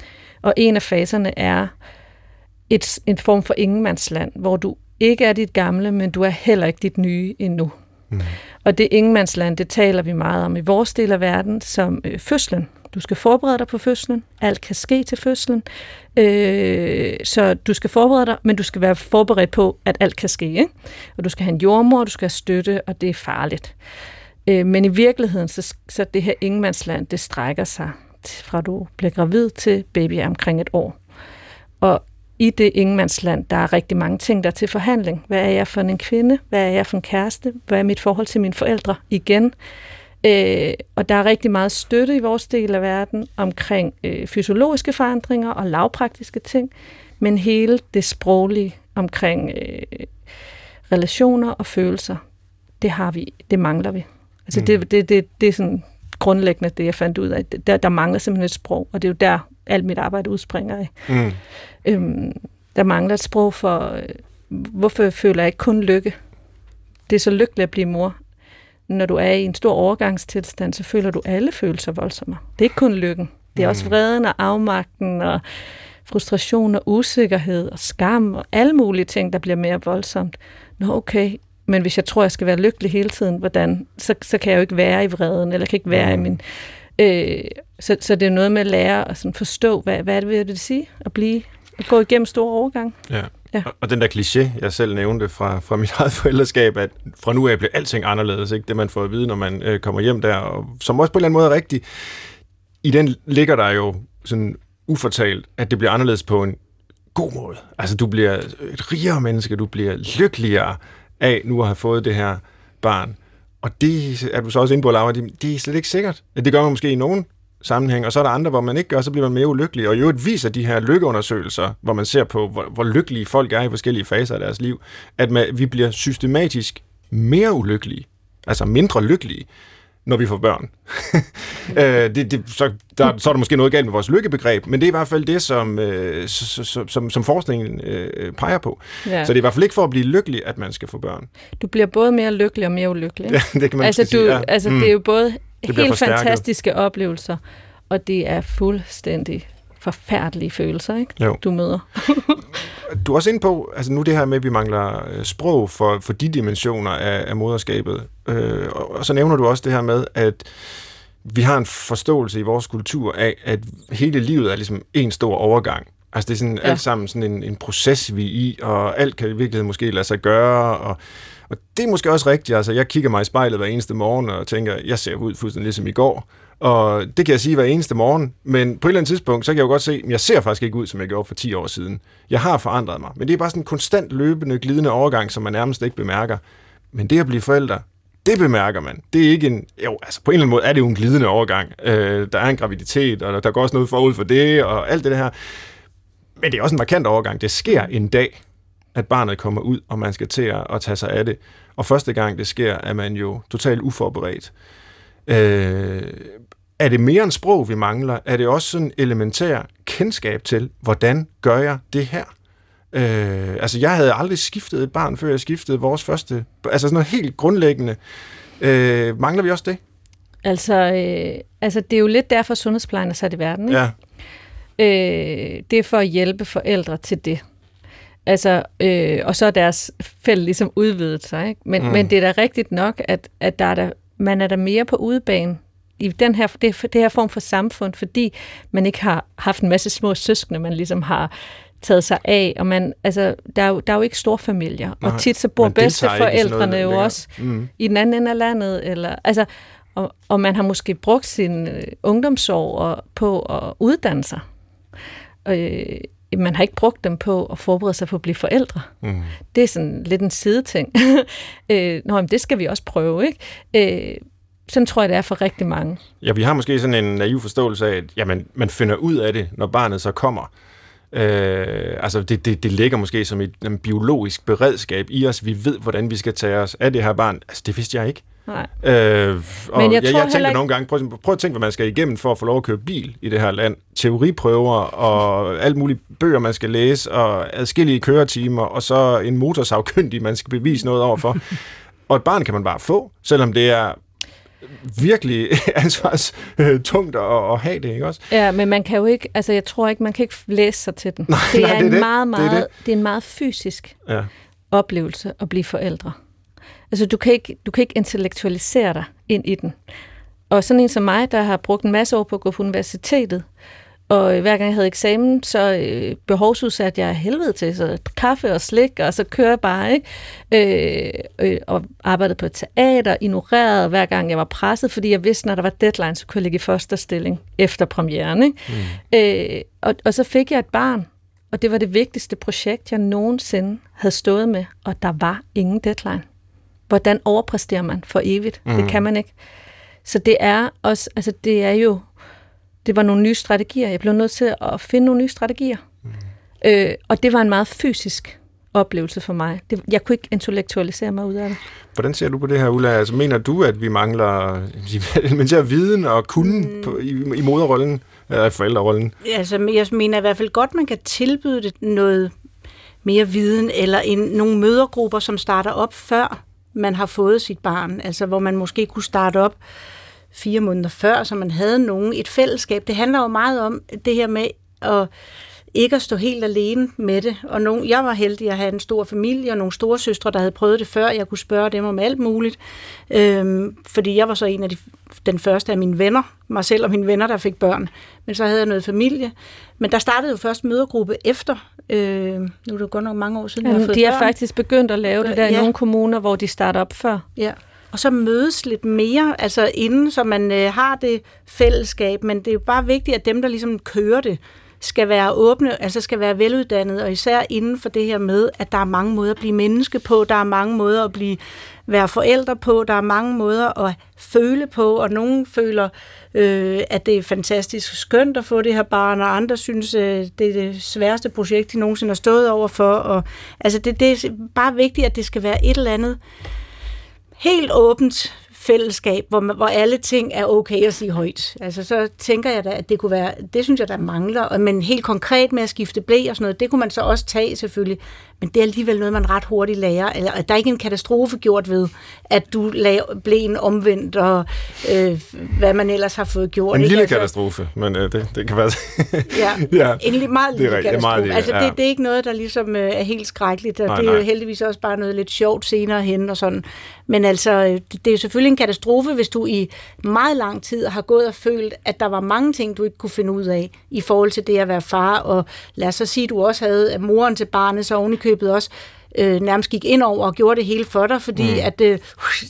Og en af faserne er et, en form for ingenmandsland, hvor du ikke er dit gamle, men du er heller ikke dit nye endnu. Mm. Og det ingenmandsland, det taler vi meget om i vores del af verden som øh, fødslen. Du skal forberede dig på fødslen. Alt kan ske til fødslen. Øh, så du skal forberede dig, men du skal være forberedt på, at alt kan ske. Ikke? Og du skal have en jordmor, du skal have støtte, og det er farligt. Øh, men i virkeligheden, så, så det her ingenmandsland, det strækker sig fra du bliver gravid til baby er omkring et år. Og i det ingenmandsland, der er rigtig mange ting, der er til forhandling. Hvad er jeg for en kvinde? Hvad er jeg for en kæreste? Hvad er mit forhold til mine forældre? Igen. Øh, og der er rigtig meget støtte i vores del af verden omkring øh, fysiologiske forandringer og lavpraktiske ting, men hele det sproglige omkring øh, relationer og følelser, det har vi, det mangler vi. Altså mm. det, det, det, det er sådan grundlæggende det, jeg fandt ud af. Der, der mangler simpelthen et sprog, og det er jo der, alt mit arbejde udspringer af. Mm. Øhm, der mangler et sprog for, øh, hvorfor føler jeg ikke kun lykke? Det er så lykkeligt at blive mor. Når du er i en stor overgangstilstand, så føler du alle følelser voldsomme. Det er ikke kun lykken. Det er mm. også vreden og afmagten og frustration og usikkerhed og skam og alle mulige ting, der bliver mere voldsomt. Nå okay, men hvis jeg tror, jeg skal være lykkelig hele tiden, hvordan, så, så kan jeg jo ikke være i vreden, eller kan ikke være mm. i min... Øh, så, så det er noget med at lære at sådan forstå, hvad, hvad er det, vil det sige at blive at gå igennem store overgang. Ja ja. Og den der kliché, jeg selv nævnte fra, fra mit eget forældreskab, at fra nu af bliver alting anderledes, ikke? det man får at vide, når man øh, kommer hjem der, og som også på en eller anden måde er rigtigt. I den ligger der jo sådan ufortalt, at det bliver anderledes på en god måde. Altså, du bliver et rigere menneske, du bliver lykkeligere, af nu at have fået det her barn. Og det er du så også inde på, Laura, det, det er slet ikke sikkert. Det gør man måske i nogen sammenhæng, og så er der andre, hvor man ikke gør, så bliver man mere ulykkelig. Og i øvrigt viser de her lykkeundersøgelser, hvor man ser på, hvor, hvor lykkelige folk er i forskellige faser af deres liv, at man, vi bliver systematisk mere ulykkelige, altså mindre lykkelige, når vi får børn. [LAUGHS] øh, det, det, så, der, så er der måske noget galt med vores lykkebegreb, men det er i hvert fald det, som, øh, som, som forskningen øh, peger på. Ja. Så det er i hvert fald ikke for at blive lykkelig, at man skal få børn. Du bliver både mere lykkelig og mere ulykkelig. [LAUGHS] Ja, det kan man altså, sige. Du, ja. Altså, mm. det er jo både helt fantastiske oplevelser, og det er fuldstændig forfærdelige følelser, ikke? Jo. du møder. [LAUGHS] du er også inde på, altså nu det her med, at vi mangler øh, sprog for, for de dimensioner af, af moderskabet. Øh, og så nævner du også det her med, at vi har en forståelse i vores kultur af, at hele livet er ligesom en stor overgang. Altså det er sådan ja. alt sammen sådan en, en proces, vi er i, og alt kan i virkeligheden måske lade sig gøre, og, og det er måske også rigtigt. Altså jeg kigger mig i spejlet hver eneste morgen og tænker, jeg ser ud fuldstændig ligesom i går, og det kan jeg sige hver eneste morgen, men på et eller andet tidspunkt, så kan jeg jo godt se, at jeg ser faktisk ikke ud, som jeg gjorde for 10 år siden. Jeg har forandret mig, men det er bare sådan en konstant løbende, glidende overgang, som man nærmest ikke bemærker. Men det at blive forældre, det bemærker man. Det er ikke en... Jo, altså på en eller anden måde er det jo en glidende overgang. Øh, der er en graviditet, og der går også noget forud for det, og alt det her. Men det er også en markant overgang. Det sker en dag, at barnet kommer ud, og man skal til at tage sig af det. Og første gang det sker, er man jo totalt uforberedt. Øh, er det mere en sprog, vi mangler? Er det også sådan elementær kendskab til, hvordan gør jeg det her? Øh, altså, jeg havde aldrig skiftet et barn, før jeg skiftede vores første... Altså, sådan noget helt grundlæggende. Øh, mangler vi også det? Altså, øh, altså, det er jo lidt derfor, sundhedsplejen er sat i verden, ikke? Ja. Øh, det er for at hjælpe forældre til det. Altså, øh, og så er deres fælde ligesom udvidet sig, ikke? Men, mm. men det er da rigtigt nok, at, at der er der, man er der mere på udebane i den her, det, det her form for samfund, fordi man ikke har haft en masse små søskende, man ligesom har taget sig af, og man, altså, der, er jo, der er jo ikke store familier, Nej, og tit så bor bedsteforældrene jo også mm. i den anden ende af landet, eller, altså, og, og man har måske brugt sin øh, ungdomsår og, på at uddanne sig. Øh, man har ikke brugt dem på at forberede sig på at blive forældre. Mm. Det er sådan lidt en sideting. [LAUGHS] øh, nå, men det skal vi også prøve, ikke? Øh, sådan tror jeg, det er for rigtig mange. Ja, vi har måske sådan en naiv forståelse af, at jamen, man finder ud af det, når barnet så kommer. Øh, altså det, det, det ligger måske som et en biologisk beredskab i os. Vi ved, hvordan vi skal tage os af det her barn. Altså det vidste jeg ikke. Nej. Øh, og Men jeg, jeg, jeg tænker ikke... nogle gange, prøv, prøv at tænke, hvad man skal igennem for at få lov at køre bil i det her land. Teoriprøver og alt muligt bøger, man skal læse, og adskillige køretimer, og så en motorsavkyndig, man skal bevise noget overfor. [LAUGHS] og et barn kan man bare få, selvom det er virkelig [LAUGHS] ansvarstungt at, at have det, ikke også? Ja, men man kan jo ikke, altså jeg tror ikke, man kan ikke læse sig til den. Nej, det, nej, er det er en det. meget, Det er meget, det. det er en meget fysisk Ja. oplevelse at blive forældre. Altså, du kan, ikke, du kan ikke intellektualisere dig ind i den. Og sådan en som mig, der har brugt en masse år på at gå på universitetet, og øh, hver gang jeg havde eksamen, så øh, behovsudsatte jeg helvede til, så kaffe og slik, og så kører jeg bare, ikke? Øh, øh, og arbejdede på et teater, ignorerede hver gang jeg var presset, fordi jeg vidste, når der var deadline, så kunne jeg ligge i første stilling efter premieren, ikke? Mm. Øh, og, og så fik jeg et barn, og det var det vigtigste projekt, jeg nogensinde havde stået med, og der var ingen deadline. Hvordan overpræsterer man for evigt? Mm. Det kan man ikke. Så det er også, altså det er jo, det var nogle nye strategier. Jeg blev nødt til at finde nogle nye strategier. Mm. Øh, og det var en meget fysisk oplevelse for mig. Det, jeg kunne ikke intellektualisere mig ud af det. Hvordan ser du på det her, Ulla? Altså, mener du, at vi mangler elementær [LAUGHS] viden og kunden mm. på, i, i moderrollen, eller forældrerollen? Altså, jeg mener i hvert fald godt, man kan tilbyde det noget mere viden, eller en, nogle mødergrupper, som starter op før man har fået sit barn. Altså, hvor man måske kunne starte op fire måneder før, så man havde nogen, et fællesskab. Det handler jo meget om det her med at ikke at stå helt alene med det. Og nogen, jeg var heldig at have en stor familie og nogle store søstre, der havde prøvet det før. Jeg kunne spørge dem om alt muligt. Øhm, fordi jeg var så en af de, den første af mine venner, mig selv og mine venner, der fik børn. Men så havde jeg noget familie. Men der startede jo først mødergruppe efter. Øh, nu er det godt nok mange år siden, jeg har fået de er børn. faktisk begyndt at lave det der i Ja. nogle kommuner, hvor de starter op før. Ja. Og så mødes lidt mere, altså inden, så man øh, har det fællesskab, men det er jo bare vigtigt, at dem, der ligesom kører det, skal være åbne, altså skal være veluddannede, og især inden for det her med, at der er mange måder at blive menneske på, der er mange måder at blive være forældre på, der er mange måder at føle på, og nogen føler, øh, at det er fantastisk skønt at få det her barn, og andre synes, øh, det er det sværeste projekt, de nogensinde har stået over for. Og, altså det, det er bare vigtigt, at det skal være et eller andet helt åbent fællesskab, hvor, man, hvor alle ting er okay at sige højt. Altså så tænker jeg da, at det kunne være, det synes jeg, der mangler, men helt konkret med at skifte blæ og sådan noget, det kunne man så også tage selvfølgelig, men det er alligevel noget, man ret hurtigt lærer, eller der er ikke en katastrofe gjort ved, at du laver blæen omvendt, og øh, hvad man ellers har fået gjort. En ikke? lille Altså- katastrofe, men øh, det, det kan være... Ja, [LAUGHS] ja. en li- meget Det er lille det er katastrofe. meget lille, altså, ja. det, det er ikke noget, der ligesom øh, er helt skrækkeligt, og Nej, det er jo heldigvis også bare noget lidt sjovt senere hen og sådan. Men altså, øh, det, det er jo selvfølgelig en katastrofe, hvis du i meget lang tid har gået og følt, at der var mange ting, du ikke kunne finde ud af i forhold til det at være far, og lad os så sige, at du også havde at moren til barnet, så ovenikøbet også øh, nærmest gik ind over og gjorde det hele for dig, fordi mm. at, øh,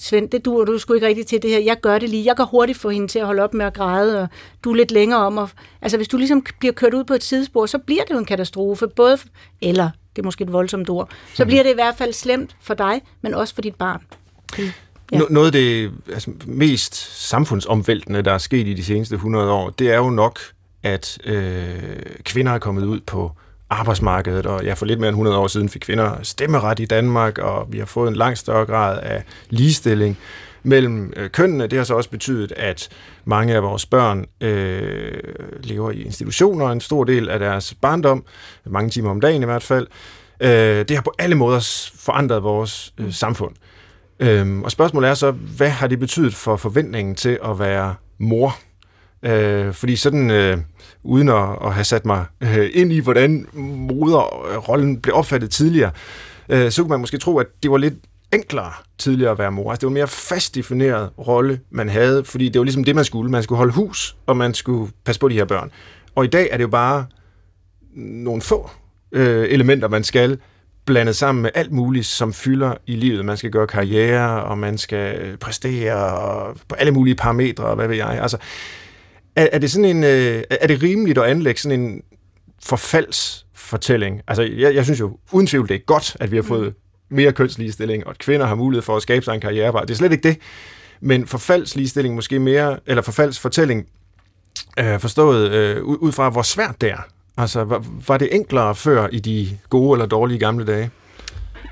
Svend, det duer du sgu ikke rigtig til det her, jeg gør det lige, jeg kan hurtigt få hende til at holde op med at græde, og du er lidt længere om at, altså hvis du ligesom bliver kørt ud på et sidespor, så bliver det jo en katastrofe, både, eller, det er måske et voldsomt ord, så bliver det i hvert fald slemt for dig, men også for dit barn. Ja. Ja. Noget af det altså, mest samfundsomvæltende, der er sket i de seneste 100 år, det er jo nok, at øh, kvinder er kommet ud på arbejdsmarkedet, og ja, for lidt mere end 100 år siden fik kvinder stemmeret i Danmark, og vi har fået en langt større grad af ligestilling mellem øh, kønnene. Det har så også betydet, at mange af vores børn øh, lever i institutioner en stor del af deres barndom, mange timer om dagen i hvert fald. Øh, det har på alle måder forandret vores øh, samfund. Øhm, og spørgsmålet er så, hvad har det betydet for forventningen til at være mor? Øh, fordi sådan, øh, uden at, at have sat mig øh, ind i, hvordan moderrollen øh, blev opfattet tidligere, øh, så kunne man måske tro, at det var lidt enklere tidligere at være mor. Altså, det var en mere fast defineret rolle, man havde, fordi det var ligesom det, man skulle. Man skulle holde hus, og man skulle passe på de her børn. Og i dag er det jo bare nogle få øh, elementer, man skal blandet sammen med alt muligt, som fylder i livet. Man skal gøre karriere, og man skal præstere og på alle mulige parametre, og hvad ved jeg. Altså, er, er det sådan en, øh, er det rimeligt at anlægge sådan en forfaldsfortælling? Altså, jeg, jeg synes jo uden tvivl, det er godt, at vi har fået mere kønsligestilling, og at kvinder har mulighed for at skabe sig en karriere. Det er slet ikke det. Men forfaldsligestilling måske mere, eller forfaldsfortælling, øh, forstået øh, ud, ud fra, hvor svært det er. Altså, var, var det enklere før i de gode eller dårlige gamle dage?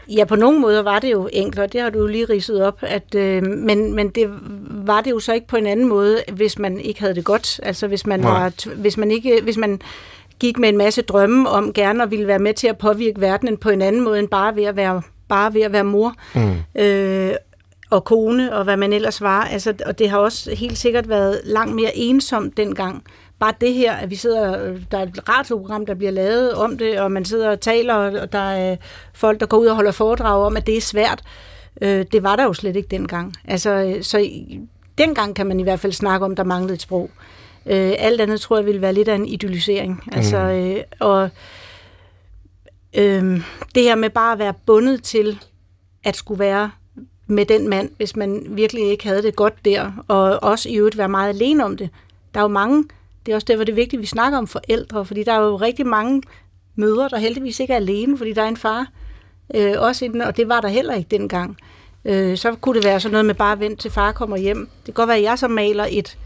Ja, på nogle måder var det jo enklere, det har du jo lige ridset op, at, øh, men, men det var det jo så ikke på en anden måde, hvis man ikke havde det godt. Altså hvis man, Nej. var, hvis man, ikke, hvis man gik med en masse drømme om gerne at ville være med til at påvirke verdenen på en anden måde end bare ved at være, bare ved at være mor. Mm. Øh, og kone, og hvad man ellers var. Altså, og det har også helt sikkert været langt mere ensomt dengang. Bare det her, at vi sidder, der er et radioprogram, der bliver lavet om det, og man sidder og taler, og der er folk, der går ud og holder foredrag om, at det er svært. Øh, det var der jo slet ikke dengang. Altså, så dengang kan man i hvert fald snakke om, der manglede et sprog. Øh, alt andet tror jeg ville være lidt af en idealisering. Altså, mm. øh, og øh, det her med bare at være bundet til at skulle være med den mand, hvis man virkelig ikke havde det godt der, og også i øvrigt være meget alene om det. Der er jo mange, det er også derfor, det er vigtigt, at vi snakker om forældre, fordi der er jo rigtig mange mødre, der heldigvis ikke er alene, fordi der er en far øh, også inden, og det var der heller ikke dengang. Øh, så kunne det være sådan noget med bare vent til far kommer hjem. Det kan godt være, at jeg så maler et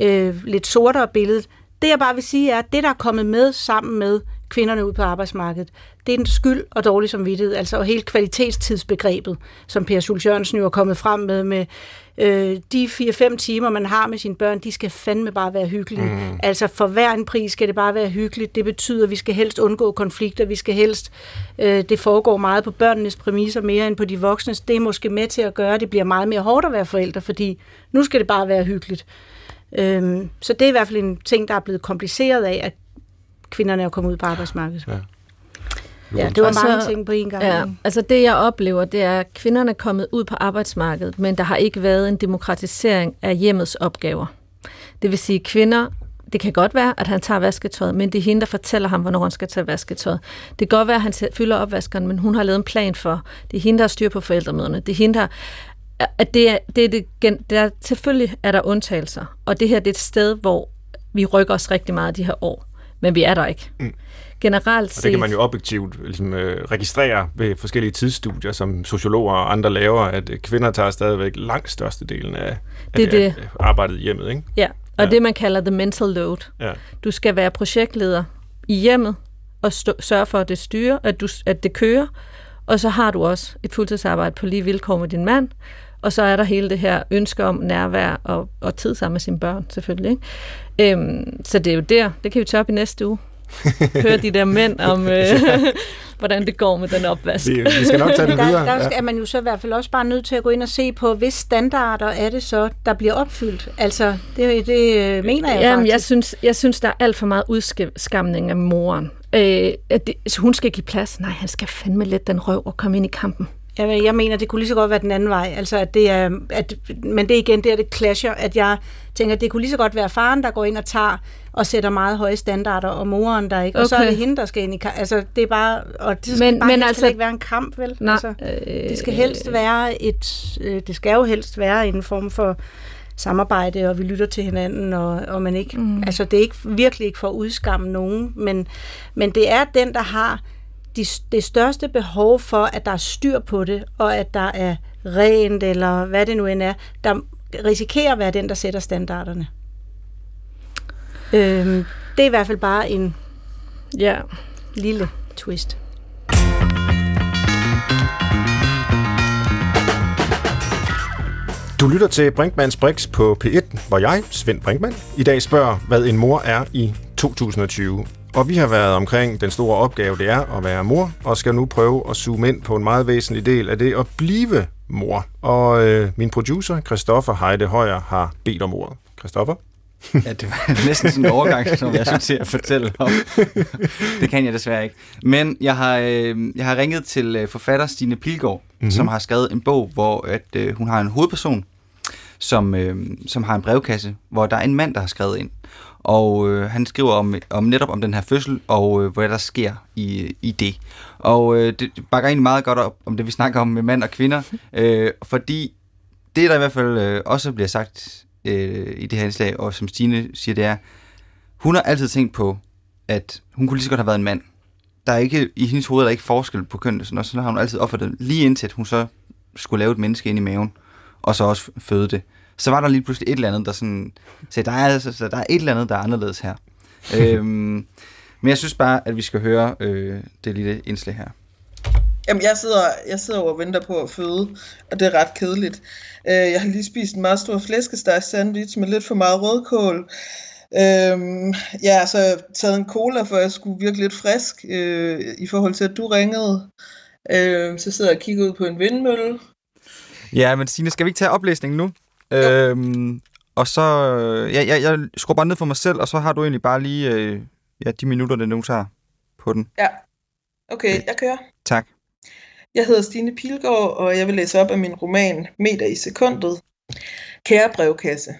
øh, lidt sortere billede. Det jeg bare vil sige er, at det, der er kommet med sammen med kvinderne ud på arbejdsmarkedet, det er den skyld og dårlig samvittighed, altså hele kvalitetstidsbegrebet, som Per Schultz Jørgensen jo er kommet frem med, med øh, de 4-5 timer, man har med sine børn, de skal fandme bare være hyggelige. Mm. Altså for hver en pris skal det bare være hyggeligt. Det betyder, at vi skal helst undgå konflikter, vi skal helst, øh, det foregår meget på børnenes præmisser mere end på de voksnes. Det er måske med til at gøre, at det bliver meget mere hårdt at være forældre, fordi nu skal det bare være hyggeligt. Øhm, så det er i hvert fald en ting, der er blevet kompliceret af, at kvinderne er kommet ud på arbejdsmarkedet. Ja. Ja, det var mange ting på en gang. Ja, altså det jeg oplever, det er, at kvinderne er kommet ud på arbejdsmarkedet, men der har ikke været en demokratisering af hjemmets opgaver. Det vil sige, kvinder, det kan godt være, at han tager vasketøjet, men det er hende, der fortæller ham, hvornår han skal tage vasketøjet. Det kan godt være, at han fylder opvaskeren, men hun har lavet en plan for. Det er hende, der har styr på forældremøderne. Det er hende, der at det er, det er det, der, selvfølgelig er der undtagelser, og det her det er et sted, hvor vi rykker os rigtig meget de her år, men vi er der ikke. Mm. Generelt set... Og det kan man jo objektivt ligesom, øh, registrere ved forskellige tidsstudier, som sociologer og andre laver, at øh, kvinder tager stadigvæk langt størstedelen af, det, af det, det. arbejdet i hjemmet. Ikke? Ja, og ja. det man kalder the mental load. Ja. Du skal være projektleder i hjemmet og stå, sørge for, at det styrer, at, du, at det kører, og så har du også et fuldtidsarbejde på lige vilkår med din mand, og så er der hele det her ønske om nærvær og, og tid sammen med sine børn, selvfølgelig. Ikke? Øhm, så det er jo der, det kan vi tage op i næste uge. [LAUGHS] Høre de der mænd om, øh, [LAUGHS] hvordan det går med den opvask. Vi, vi skal nok tage den videre. Der, der er man jo så i hvert fald også bare nødt til at gå ind og se på, hvis standarder er det så, der bliver opfyldt. Altså, det, det øh, mener jeg Jamen, faktisk. Jeg synes, jeg synes, der er alt for meget udskamning af moren. Øh, at det, så hun skal give plads. Nej, han skal fandme let den røv og komme ind i kampen. Jeg, jeg mener, det kunne lige så godt være den anden vej. Altså, at det er, at, men det er igen, det er det clasher, at jeg tænker, at det kunne lige så godt være faren, der går ind og tager og sætter meget høje standarder, og moren der ikke. Okay. Og så er det hende, der skal ind i Altså, det er bare, og det skal men, bare men altså, ikke være en kamp, vel? Nej, altså, det skal helst være et, øh, det skal jo helst være en form for samarbejde, og vi lytter til hinanden, og, og man ikke, mm. altså det er ikke, virkelig ikke for at udskamme nogen, men, men det er den, der har de, det største behov for, at der er styr på det, og at der er rent, eller hvad det nu end er, der risikerer at være den, der sætter standarderne. Øhm, det er i hvert fald bare en ja, lille twist. Du lytter til Brinkmanns Brix på P1, hvor jeg, Svend Brinkmann, i dag spørger, hvad en mor er i 2020. Og vi har været omkring den store opgave, det er at være mor, og skal nu prøve at zoome ind på en meget væsentlig del af det at blive mor. Og øh, min producer, Christoffer Heide Højer, har bedt om ordet. Christoffer? [LAUGHS] ja, det var næsten sådan en overgang, som jeg skulle til at fortælle om. [LAUGHS] det kan jeg desværre ikke. Men jeg har, øh, jeg har ringet til øh, forfatter Stine Pilgaard, mm-hmm. som har skrevet en bog, hvor at, øh, hun har en hovedperson, som, øh, som har en brevkasse, hvor der er en mand, der har skrevet ind. Og øh, han skriver om, om netop om den her fødsel, og øh, hvad der sker i, i det. Og øh, det bakker egentlig meget godt op om det, vi snakker om med mænd og kvinder, [LAUGHS] øh, fordi det, der i hvert fald øh, også bliver sagt øh, i det her indslag, og som Stine siger, det er, hun har altid tænkt på, at hun kunne lige så godt have været en mand. Der er ikke, i hendes hoved er der ikke forskel på køn, og så har hun altid opfattet lige indtil, at hun så skulle lave et menneske ind i maven, og så også føde det så var der lige pludselig et eller andet, der sådan så der er, altså, så der er et eller andet, der er anderledes her. [LAUGHS] øhm, men jeg synes bare, at vi skal høre øh, det lille indslag her. Jamen, jeg sidder, jeg sidder og venter på at føde, og det er ret kedeligt. Øh, jeg har lige spist en meget stor flæskesteg sandwich med lidt for meget rødkål. Øhm, jeg har så taget en cola, for jeg skulle virke lidt frisk øh, i forhold til, at du ringede. Øh, så sidder jeg og kigger ud på en vindmølle. Ja, men Signe, skal vi ikke tage oplæsningen nu? Øhm, og så, ja, jeg, jeg skruer bare ned for mig selv, og så har du egentlig bare lige øh, ja, de minutter, det nu tager på den. Ja. Okay, jeg kører. Tak. Jeg hedder Stine Pilgaard, og jeg vil læse op af min roman Meter i sekundet. Kære brevkasse.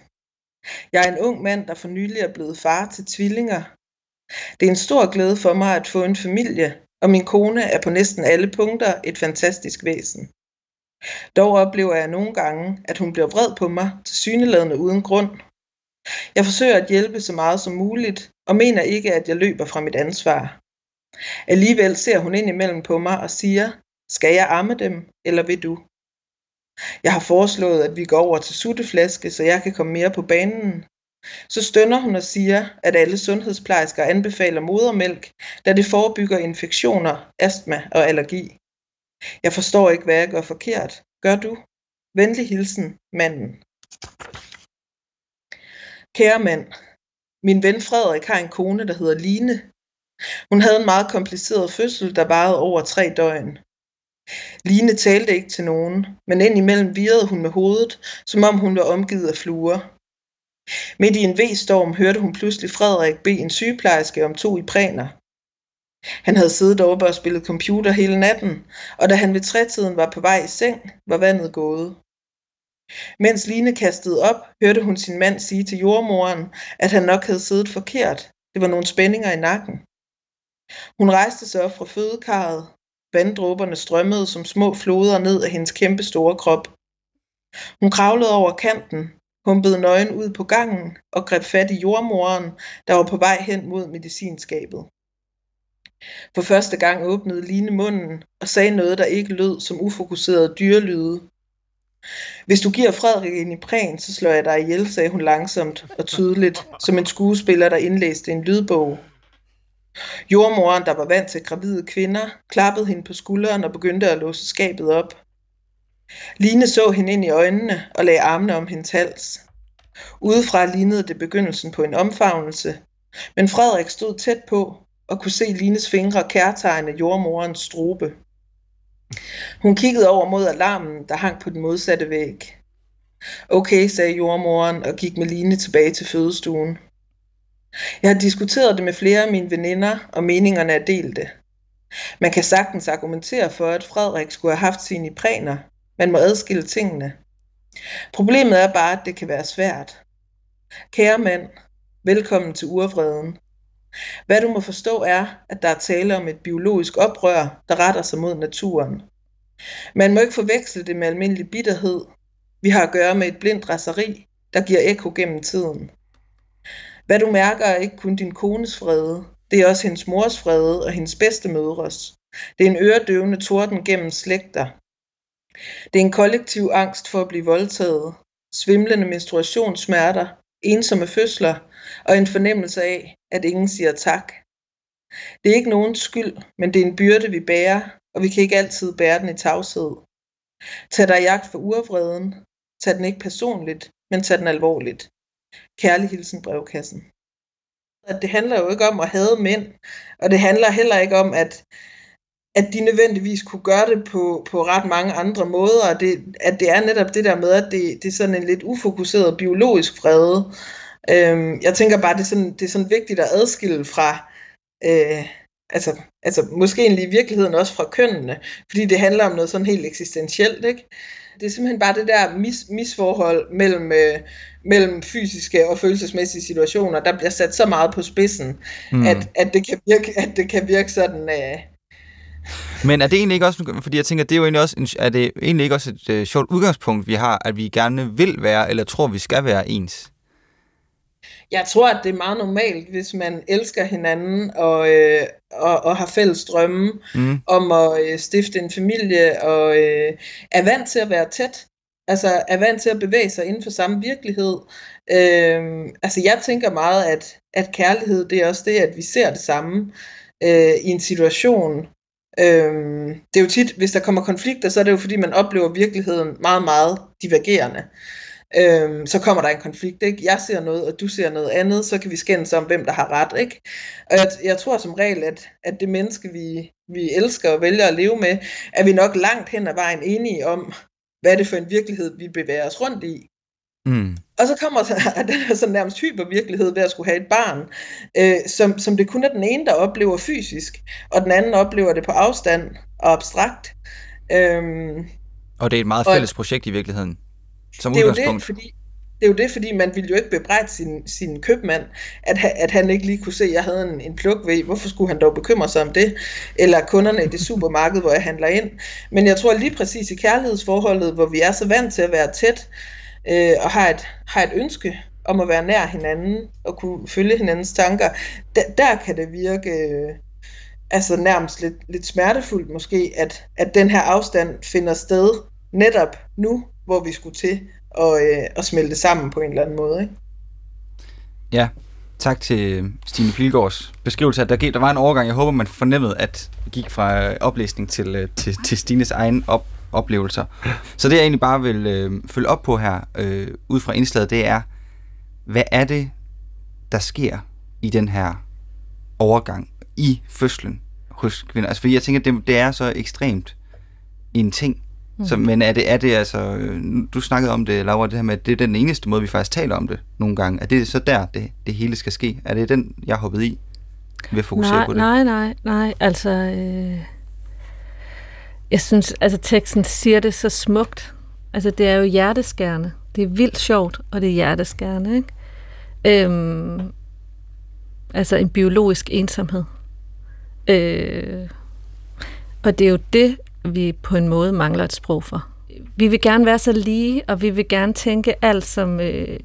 Jeg er en ung mand, der for nylig er blevet far til tvillinger. Det er en stor glæde for mig at få en familie, og min kone er på næsten alle punkter et fantastisk væsen. Dog oplever jeg nogle gange, at hun bliver vred på mig, til syneladende uden grund. Jeg forsøger at hjælpe så meget som muligt, og mener ikke, at jeg løber fra mit ansvar. Alligevel ser hun ind imellem på mig og siger, skal jeg amme dem, eller vil du? Jeg har foreslået, at vi går over til sutteflaske, så jeg kan komme mere på banen. Så stønner hun og siger, at alle sundhedsplejersker anbefaler modermælk, da det forebygger infektioner, astma og allergi. Jeg forstår ikke, hvad jeg gør forkert. Gør du? Venlig hilsen, manden. Kære mand, min ven Frederik har en kone, der hedder Line. Hun havde en meget kompliceret fødsel, der varede over tre døgn. Line talte ikke til nogen, men indimellem virrede hun med hovedet, som om hun var omgivet af fluer. Midt i en V-storm hørte hun pludselig Frederik bede en sygeplejerske om to i præner. Han havde siddet oppe og spillet computer hele natten, og da han ved trætiden var på vej i seng, var vandet gået. Mens Line kastede op, hørte hun sin mand sige til jordmoren, at han nok havde siddet forkert. Det var nogle spændinger i nakken. Hun rejste sig op fra fødekarret. Vanddråberne strømmede som små floder ned af hendes kæmpe store krop. Hun kravlede over kanten, humpede nøgen ud på gangen og greb fat i jordmoren, der var på vej hen mod medicinskabet. For første gang åbnede Line munden og sagde noget, der ikke lød som ufokuseret dyrelyde. Hvis du giver Frederik en i præn, så slår jeg dig ihjel, sagde hun langsomt og tydeligt, som en skuespiller, der indlæste en lydbog. Jordmoren, der var vant til gravide kvinder, klappede hende på skulderen og begyndte at låse skabet op. Line så hende ind i øjnene og lagde armene om hendes hals. Udefra lignede det begyndelsen på en omfavnelse, men Frederik stod tæt på og kunne se Lines fingre kærtegne jordmorens strobe. Hun kiggede over mod alarmen, der hang på den modsatte væg. Okay, sagde jordmoren og gik med Line tilbage til fødestuen. Jeg har diskuteret det med flere af mine veninder, og meningerne er delte. Man kan sagtens argumentere for, at Frederik skulle have haft sine præner. Man må adskille tingene. Problemet er bare, at det kan være svært. Kære mand, velkommen til urvreden. Hvad du må forstå er, at der er tale om et biologisk oprør, der retter sig mod naturen. Man må ikke forveksle det med almindelig bitterhed. Vi har at gøre med et blindt raseri, der giver ekko gennem tiden. Hvad du mærker er ikke kun din kones frede, det er også hendes mors frede og hendes bedste mødres. Det er en øredøvende torden gennem slægter. Det er en kollektiv angst for at blive voldtaget, svimlende menstruationssmerter, ensomme fødsler og en fornemmelse af, at ingen siger tak. Det er ikke nogens skyld, men det er en byrde, vi bærer, og vi kan ikke altid bære den i tavshed. Tag dig jagt for urvreden. Tag den ikke personligt, men tag den alvorligt. Kærlig hilsen brevkassen. At det handler jo ikke om at hade mænd, og det handler heller ikke om, at, at de nødvendigvis kunne gøre det på, på ret mange andre måder. Det, at det er netop det der med, at det, det er sådan en lidt ufokuseret biologisk frede, Øhm, jeg tænker bare, det er, sådan, det er sådan vigtigt at adskille fra, øh, altså, altså måske egentlig i virkeligheden også fra kønnene, fordi det handler om noget sådan helt eksistentielt, ikke? Det er simpelthen bare det der mis, misforhold mellem, øh, mellem fysiske og følelsesmæssige situationer, der bliver sat så meget på spidsen, mm. at, at, det kan virke, at det kan virke sådan... Øh, men er det egentlig ikke også, fordi jeg tænker, det er jo egentlig også, en, er det egentlig ikke også et uh, sjovt udgangspunkt, vi har, at vi gerne vil være, eller tror, vi skal være ens? Jeg tror, at det er meget normalt, hvis man elsker hinanden og, øh, og, og har fælles drømme mm. om at øh, stifte en familie og øh, er vant til at være tæt. Altså er vant til at bevæge sig inden for samme virkelighed. Øh, altså jeg tænker meget, at, at kærlighed det er også det, at vi ser det samme øh, i en situation. Øh, det er jo tit, hvis der kommer konflikter, så er det jo fordi, man oplever virkeligheden meget, meget divergerende øhm, så kommer der en konflikt. Ikke? Jeg ser noget, og du ser noget andet, så kan vi skændes om, hvem der har ret. Ikke? Og jeg, jeg tror som regel, at, at det menneske, vi, vi elsker og vælger at leve med, er vi nok langt hen ad vejen enige om, hvad er det for en virkelighed, vi bevæger os rundt i. Mm. Og så kommer der [LAUGHS] den her sådan nærmest hypervirkelighed ved at skulle have et barn, øh, som, som det kun er den ene, der oplever fysisk, og den anden oplever det på afstand og abstrakt. Øhm, Og det er et meget Og- fælles projekt i virkeligheden. Som det er jo det, fordi det er jo det, fordi man ville jo ikke bebrejde sin, sin købmand, at, at han ikke lige kunne se, at jeg havde en, en pluk ved. Hvorfor skulle han dog bekymre sig om det? Eller kunderne i det supermarked, hvor jeg handler ind. Men jeg tror lige præcis i kærlighedsforholdet, hvor vi er så vant til at være tæt, øh, og har et, har et ønske om at være nær hinanden, og kunne følge hinandens tanker, der, der kan det virke øh, altså nærmest lidt, lidt smertefuldt måske, at, at den her afstand finder sted netop nu, hvor vi skulle til at, øh, at smelte sammen på en eller anden måde. Ikke? Ja, tak til øh, Stine Pilgaards beskrivelse. af, Der, gik, der var en overgang, jeg håber, man fornemmede, at det gik fra øh, oplæsning til, øh, til, til Stines egen op, oplevelser. Så det, jeg egentlig bare vil øh, følge op på her, øh, ud fra indslaget, det er, hvad er det, der sker i den her overgang, i fødslen hos kvinder? Altså, fordi jeg tænker, det, det er så ekstremt en ting. Mm. Så, men er det, er det altså, øh, du snakkede om det, Laura, det her med, at det er den eneste måde, vi faktisk taler om det nogle gange. Er det så der, det, det hele skal ske? Er det den, jeg hoppet i ved at fokusere nej, på det? Nej, nej, nej. Altså, øh, jeg synes, altså teksten siger det så smukt. Altså, det er jo hjerteskærende. Det er vildt sjovt, og det er hjerteskærende, ikke? Øhm, altså en biologisk ensomhed. Øh, og det er jo det, vi på en måde mangler et sprog for. Vi vil gerne være så lige, og vi vil gerne tænke alt som øh,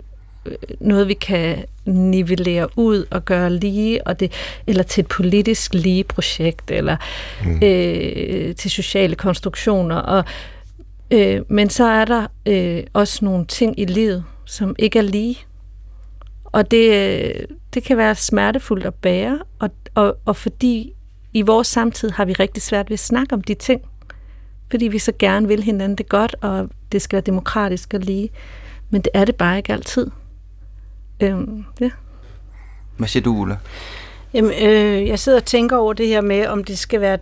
øh, noget, vi kan nivellere ud og gøre lige, og det, eller til et politisk lige projekt, eller mm. øh, til sociale konstruktioner. Og, øh, men så er der øh, også nogle ting i livet, som ikke er lige. Og det, øh, det kan være smertefuldt at bære, og, og, og fordi i vores samtid har vi rigtig svært ved at snakke om de ting, fordi vi så gerne vil hinanden det godt, og det skal være demokratisk og lige. Men det er det bare ikke altid. Øhm, ja. Hvad siger du, Ulla? Jamen, øh, jeg sidder og tænker over det her med, om det skal være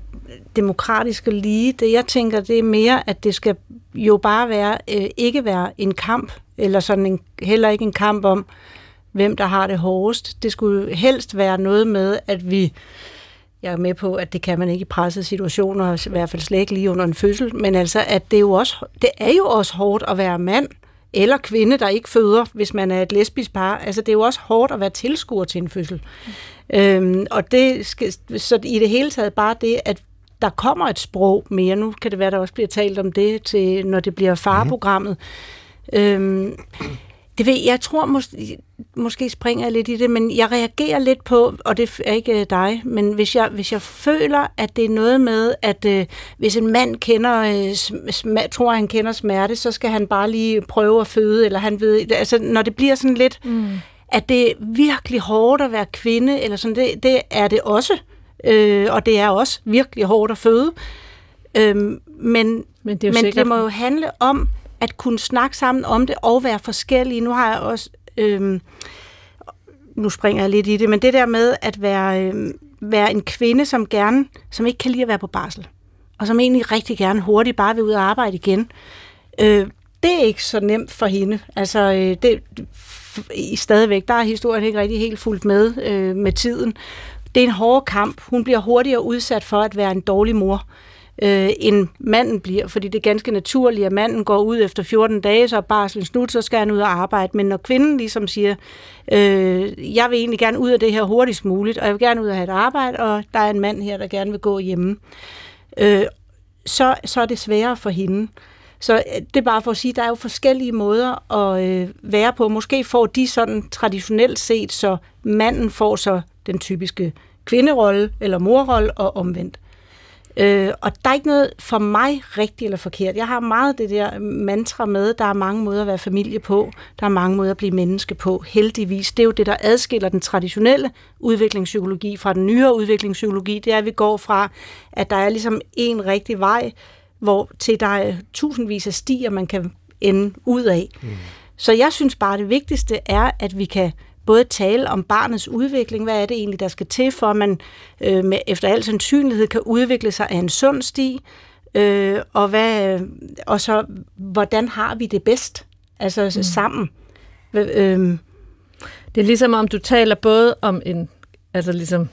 demokratisk og lige. Det jeg tænker, det er mere, at det skal jo bare være, øh, ikke være en kamp, eller sådan en, heller ikke en kamp om, hvem der har det hårdest. Det skulle helst være noget med, at vi, jeg er med på, at det kan man ikke i pressede situationer, i hvert fald slet ikke lige under en fødsel, men altså, at det, er jo også, det er jo også hårdt at være mand, eller kvinde, der ikke føder, hvis man er et lesbisk par. Altså, det er jo også hårdt at være tilskuer til en fødsel. Mm. Øhm, og det skal, så i det hele taget bare det, at der kommer et sprog mere. Nu kan det være, der også bliver talt om det, til, når det bliver farprogrammet. Mm. Øhm, det ved jeg tror måske, måske springer jeg lidt i det, men jeg reagerer lidt på, og det er ikke dig, men hvis jeg, hvis jeg føler, at det er noget med, at øh, hvis en mand kender, øh, sm- tror, han kender smerte, så skal han bare lige prøve at føde, eller han ved, altså når det bliver sådan lidt, mm. at det er virkelig hårdt at være kvinde, eller sådan, det, det er det også, øh, og det er også virkelig hårdt at føde, øh, men, Men det er jo men sikkert, det må jo handle om at kunne snakke sammen om det og være forskellige. Nu har jeg også, øhm, nu springer jeg lidt i det, men det der med at være, øhm, være en kvinde, som gerne, som ikke kan lide at være på barsel, og som egentlig rigtig gerne hurtigt bare vil ud og arbejde igen, øh, det er ikke så nemt for hende. Altså, øh, det, i stadigvæk, der er historien ikke rigtig helt fuldt med øh, med tiden. Det er en hård kamp. Hun bliver hurtigere udsat for at være en dårlig mor øh, øh, end manden bliver, fordi det er ganske naturligt, at manden går ud efter 14 dage, så er barslen slut, så skal han ud og arbejde. Men når kvinden ligesom siger, øh, jeg vil egentlig gerne ud af det her hurtigst muligt, og jeg vil gerne ud og have et arbejde, og der er en mand her, der gerne vil gå hjemme, øh, så, så er det sværere for hende. Så øh, det er bare for at sige, at der er jo forskellige måder at øh, være på. Måske får de sådan traditionelt set, så manden får så den typiske kvinderolle eller morrolle og omvendt. Øh, og der er ikke noget for mig rigtigt eller forkert. Jeg har meget det der mantra med, der er mange måder at være familie på, der er mange måder at blive menneske på, heldigvis. Det er jo det, der adskiller den traditionelle udviklingspsykologi fra den nyere udviklingspsykologi, det er, at vi går fra, at der er ligesom en rigtig vej, hvor til der er tusindvis af stier, man kan ende ud af. Mm. Så jeg synes bare, det vigtigste er, at vi kan både tale om barnets udvikling, hvad er det egentlig, der skal til, for at man øh, med, efter al sandsynlighed kan udvikle sig af en sund sti, Øh, og, hvad, og så, hvordan har vi det bedst? Altså mm. sammen. Øh, det er ligesom om, du taler både om en, altså ligesom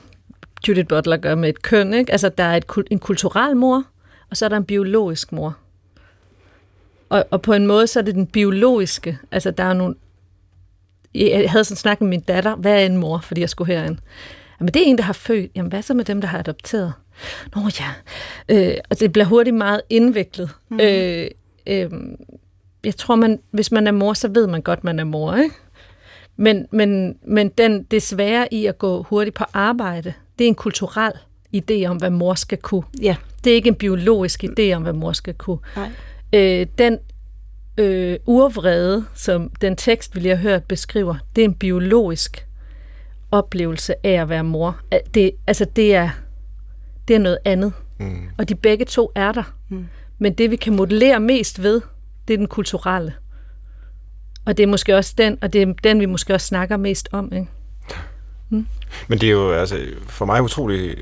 Judith Butler gør med et køn, ikke? Altså der er et, en kulturel mor, og så er der en biologisk mor. Og, og på en måde, så er det den biologiske. Altså der er nogle... Jeg havde sådan snakket med min datter, hvad er en mor, fordi jeg skulle herind? Jamen det er en, der har født. Jamen hvad så med dem, der har adopteret? Nå ja. Øh, og det bliver hurtigt meget indviklet. Mm. Øh, øh, jeg tror, man, hvis man er mor, så ved man godt, man er mor, ikke? Men, men, men den, det svære i at gå hurtigt på arbejde, det er en kulturel idé om, hvad mor skal kunne. Ja. Det er ikke en biologisk idé om, hvad mor skal kunne. Nej. Øh, den øh, urvrede, som den tekst, vi lige har hørt, beskriver, det er en biologisk oplevelse af at være mor. Det, altså, det er, det er noget andet. Mm. Og de begge to er der. Mm. Men det, vi kan modellere mest ved, det er den kulturelle. Og det er måske også den, og det er den, vi måske også snakker mest om. Ikke? Mm. Men det er jo altså, for mig utrolig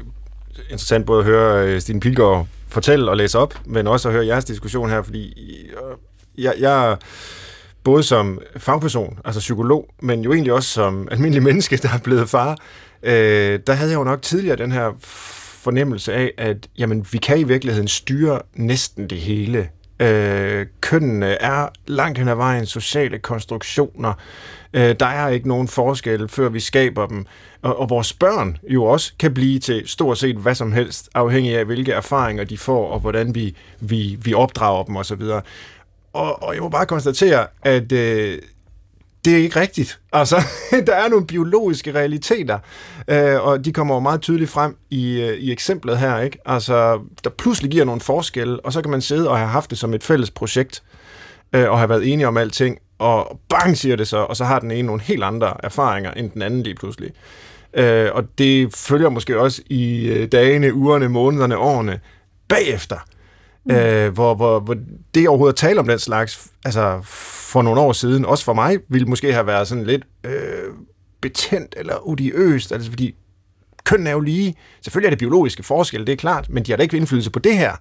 interessant både at høre øh, Stine Pilgaard fortælle og læse op, men også at høre jeres diskussion her, fordi øh, jeg, jeg både som fagperson, altså psykolog, men jo egentlig også som almindelig menneske, der er blevet far, øh, der havde jeg jo nok tidligere den her fornemmelse af, at jamen, vi kan i virkeligheden styre næsten det hele. Øh, kønnene er langt hen ad vejen sociale konstruktioner. Øh, der er ikke nogen forskel, før vi skaber dem. Og, og vores børn jo også kan blive til stort set hvad som helst, afhængig af hvilke erfaringer de får, og hvordan vi, vi, vi opdrager dem osv. Og, og jeg må bare konstatere, at øh, det er ikke rigtigt. Altså, [LAUGHS] der er nogle biologiske realiteter, øh, og de kommer jo meget tydeligt frem i, øh, i eksemplet her, ikke? Altså, der pludselig giver nogle forskelle, og så kan man sidde og have haft det som et fælles projekt, øh, og have været enige om alting, og bang, siger det så, og så har den ene nogle helt andre erfaringer end den anden lige pludselig. Øh, og det følger måske også i øh, dagene, ugerne, månederne, årene bagefter. Mm. Øh, hvor, hvor, hvor det overhovedet at tale om den slags, altså for nogle år siden, også for mig, ville måske have været sådan lidt øh, betændt eller odiøst, altså fordi køn er jo lige, selvfølgelig er det biologiske forskel, det er klart, men de har da ikke indflydelse på det her.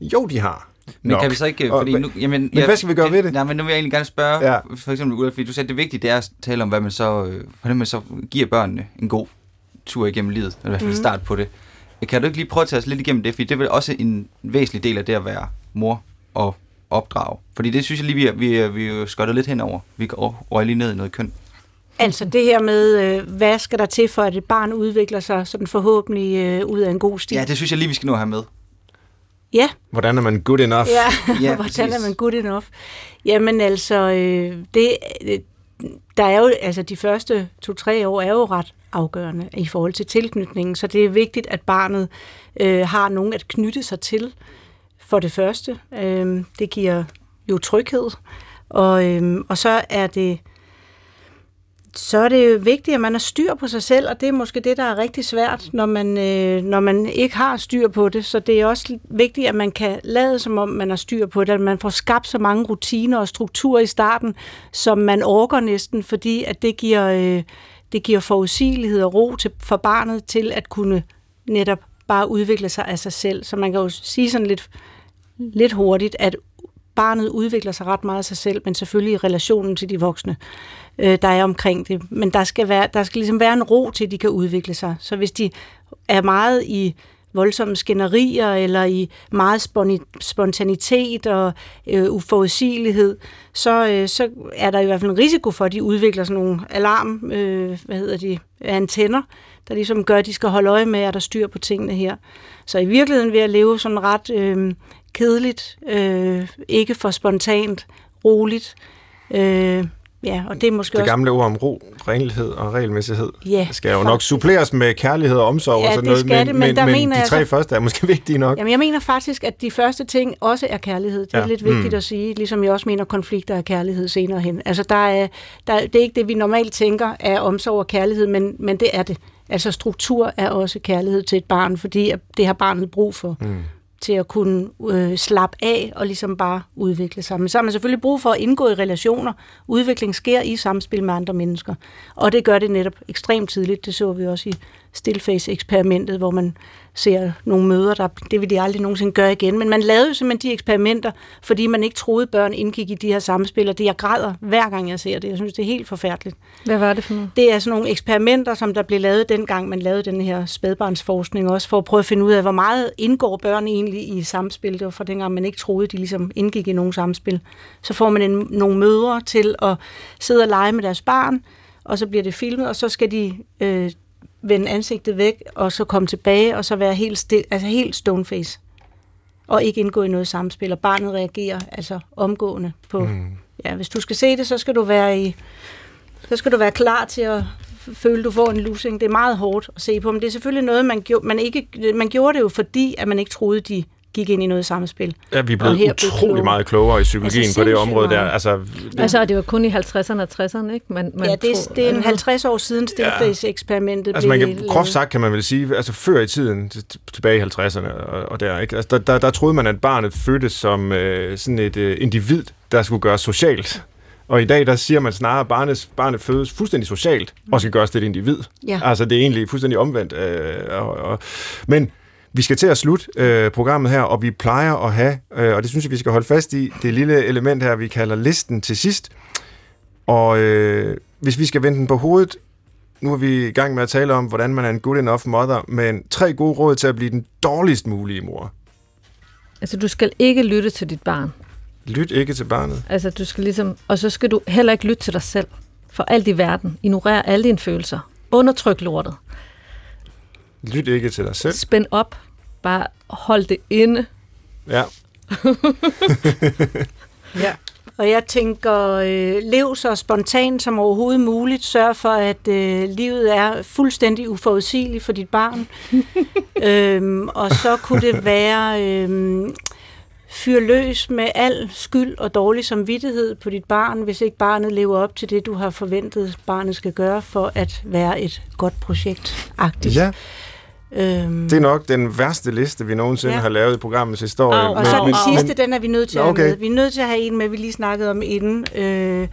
Jo, de har. Men Nok. kan vi så ikke, fordi nu, jamen, men ja, hvad skal vi gøre ved det? Nej, men nu vil jeg egentlig gerne spørge, ja. for eksempel Ulla, fordi du sagde, at det vigtige det er at tale om, hvad man så, øh, hvordan man så giver børnene en god tur igennem livet, eller i hvert fald mm. start på det. Kan du ikke lige prøve at tage os lidt igennem det, fordi det er vel også en væsentlig del af det at være mor og opdrage. Fordi det synes jeg lige, vi, vi, vi skøtter lidt henover. Vi går lige ned i noget køn. Altså det her med, øh, hvad skal der til for, at et barn udvikler sig sådan forhåbentlig øh, ud af en god stil? Ja, det synes jeg lige, vi skal nå have med. Ja. Hvordan er man good enough? Ja, ja [LAUGHS] hvordan præcis. er man good enough? Jamen altså, øh, det, der er jo, altså de første to-tre år er jo ret afgørende i forhold til tilknytningen, så det er vigtigt, at barnet øh, har nogen at knytte sig til for det første. Øh, det giver jo tryghed, og, øh, og så er det så er det jo vigtigt, at man har styr på sig selv, og det er måske det, der er rigtig svært, når man, øh, når man ikke har styr på det. Så det er også vigtigt, at man kan lade, som om man har styr på det, at man får skabt så mange rutiner og strukturer i starten, som man orker næsten, fordi at det giver, øh, det giver forudsigelighed og ro til, for barnet til at kunne netop bare udvikle sig af sig selv. Så man kan jo sige sådan lidt, lidt hurtigt, at barnet udvikler sig ret meget af sig selv, men selvfølgelig i relationen til de voksne, øh, der er omkring det. Men der skal, være, der skal ligesom være en ro til, at de kan udvikle sig. Så hvis de er meget i voldsomme skænderier eller i meget spontanitet og øh, uforudsigelighed, så, øh, så er der i hvert fald en risiko for, at de udvikler sådan nogle alarm, øh, hvad hedder de, antenner, der ligesom gør, at de skal holde øje med, at der styr på tingene her. Så i virkeligheden vil jeg leve sådan ret øh, kedeligt, øh, ikke for spontant, roligt, øh, Ja, og det er måske det også... gamle ord om ro, renlighed og regelmæssighed ja, skal jo faktisk. nok suppleres med kærlighed og omsorg ja, og sådan noget, men, det, men, men, der men mener de tre jeg første er måske vigtige nok. Jamen, jeg mener faktisk, at de første ting også er kærlighed. Det er ja. lidt vigtigt mm. at sige, ligesom jeg også mener, konflikter er kærlighed senere hen. Altså, der er, der, det er ikke det, vi normalt tænker er omsorg og kærlighed, men, men det er det. Altså, struktur er også kærlighed til et barn, fordi det har barnet brug for. Mm til at kunne øh, slappe af og ligesom bare udvikle sig. Men så har man selvfølgelig brug for at indgå i relationer. Udvikling sker i samspil med andre mennesker. Og det gør det netop ekstremt tidligt. Det så vi også i stillface-eksperimentet, hvor man ser nogle møder, der, det vil de aldrig nogensinde gøre igen. Men man lavede jo simpelthen de eksperimenter, fordi man ikke troede, børn indgik i de her samspil, og det jeg græder hver gang jeg ser det. Jeg synes, det er helt forfærdeligt. Hvad var det for noget? Det er sådan nogle eksperimenter, som der blev lavet dengang, man lavede den her spædbarnsforskning også, for at prøve at finde ud af, hvor meget indgår børn egentlig i samspil. Det var fra dengang, man ikke troede, de ligesom indgik i nogen samspil. Så får man en, nogle mødre til at sidde og lege med deres barn, og så bliver det filmet, og så skal de øh, vende ansigtet væk, og så komme tilbage, og så være helt, stil, altså helt stoneface. Og ikke indgå i noget samspil, og barnet reagerer altså omgående på... Mm. Ja, hvis du skal se det, så skal du være i... Så skal du være klar til at føle, du får en losing. Det er meget hårdt at se på, men det er selvfølgelig noget, man gjorde, man ikke, man gjorde det jo, fordi at man ikke troede, de gik ind i noget samspil. Ja, vi er blevet utrolig meget klogere i psykologien altså, på det område der. Altså, det... altså, det var kun i 50'erne og 60'erne, ikke? Man, man ja, det, er, det er en 50 år siden Stillface-eksperimentet ja. Altså, man kan, groft sagt kan man vel sige, altså før i tiden, tilbage i 50'erne og, og der, ikke? Altså, der, der, der troede man, at barnet fødtes som øh, sådan et øh, individ, der skulle gøres socialt. Og i dag, der siger man snarere, at barnet, barnet fødes fuldstændig socialt, og skal gøres til et individ. Ja. Altså, det er egentlig fuldstændig omvendt. Øh, og, og, men vi skal til at slutte øh, programmet her, og vi plejer at have, øh, og det synes jeg, vi skal holde fast i, det lille element her, vi kalder listen til sidst. Og øh, hvis vi skal vende den på hovedet, nu er vi i gang med at tale om, hvordan man er en good enough mother, men tre gode råd til at blive den dårligst mulige mor. Altså, du skal ikke lytte til dit barn. Lyt ikke til barnet. Altså, du skal ligesom, og så skal du heller ikke lytte til dig selv. For alt i verden. Ignorer alle dine følelser. Undertryk lortet. Lyt ikke til dig selv. Spænd op. Bare hold det inde. Ja. [LAUGHS] ja. Og jeg tænker, øh, lev så spontant som overhovedet muligt. Sørg for, at øh, livet er fuldstændig uforudsigeligt for dit barn. [LAUGHS] øhm, og så kunne det være... Øh, fyr løs med al skyld og dårlig samvittighed på dit barn, hvis ikke barnet lever op til det, du har forventet, barnet skal gøre for at være et godt projekt. -agtigt. Ja. Øhm. Det er nok den værste liste, vi nogensinde ja. har lavet i programmets historie. Og, og så den sidste, men, den er vi nødt til okay. at have med. Vi er nødt til at have en med, vi lige snakkede om inden. Øh,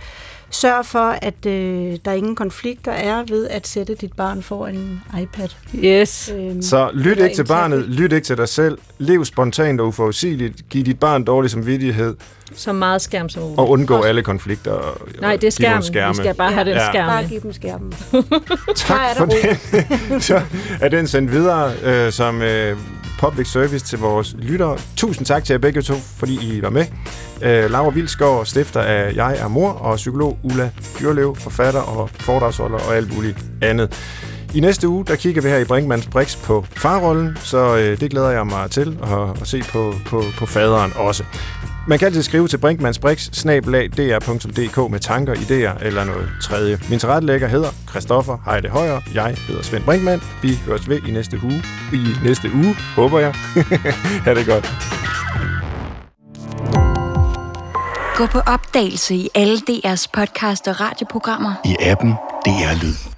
Sørg for, at øh, der ingen konflikter er ved at sætte dit barn for en iPad. Yes. Øhm, så lyt ikke til barnet, lyt ikke til dig selv, lev spontant og uforudsigeligt, giv dit barn dårlig samvittighed. Så meget skærm som muligt. Og undgå Også. alle konflikter. Og, Nej, det er skærmen. Vi skal bare have ja. den skærm. Bare give dem skærmen. [LAUGHS] tak for det. [LAUGHS] så er den sendt videre øh, som øh, public service til vores lyttere. Tusind tak til jer begge to, fordi I var med. Øh, Laura Vilsgaard, stifter af Jeg er mor, og psykolog Ulla Dyrlev, forfatter og foredragsholder og alt muligt andet. I næste uge, der kigger vi her i Brinkmanns Brix på farrollen, så øh, det glæder jeg mig til at, at se på, på, på faderen også. Man kan altid skrive til brinkmannsbrix.dr.dk med tanker, idéer eller noget tredje. Min tilrettelægger hedder Christoffer Heide Højer. Jeg hedder Svend Brinkmann. Vi høres ved i næste uge. I næste uge, håber jeg. [LAUGHS] ha' det godt. Gå på opdagelse i alle DR's podcast og radioprogrammer. I appen DR Lyd.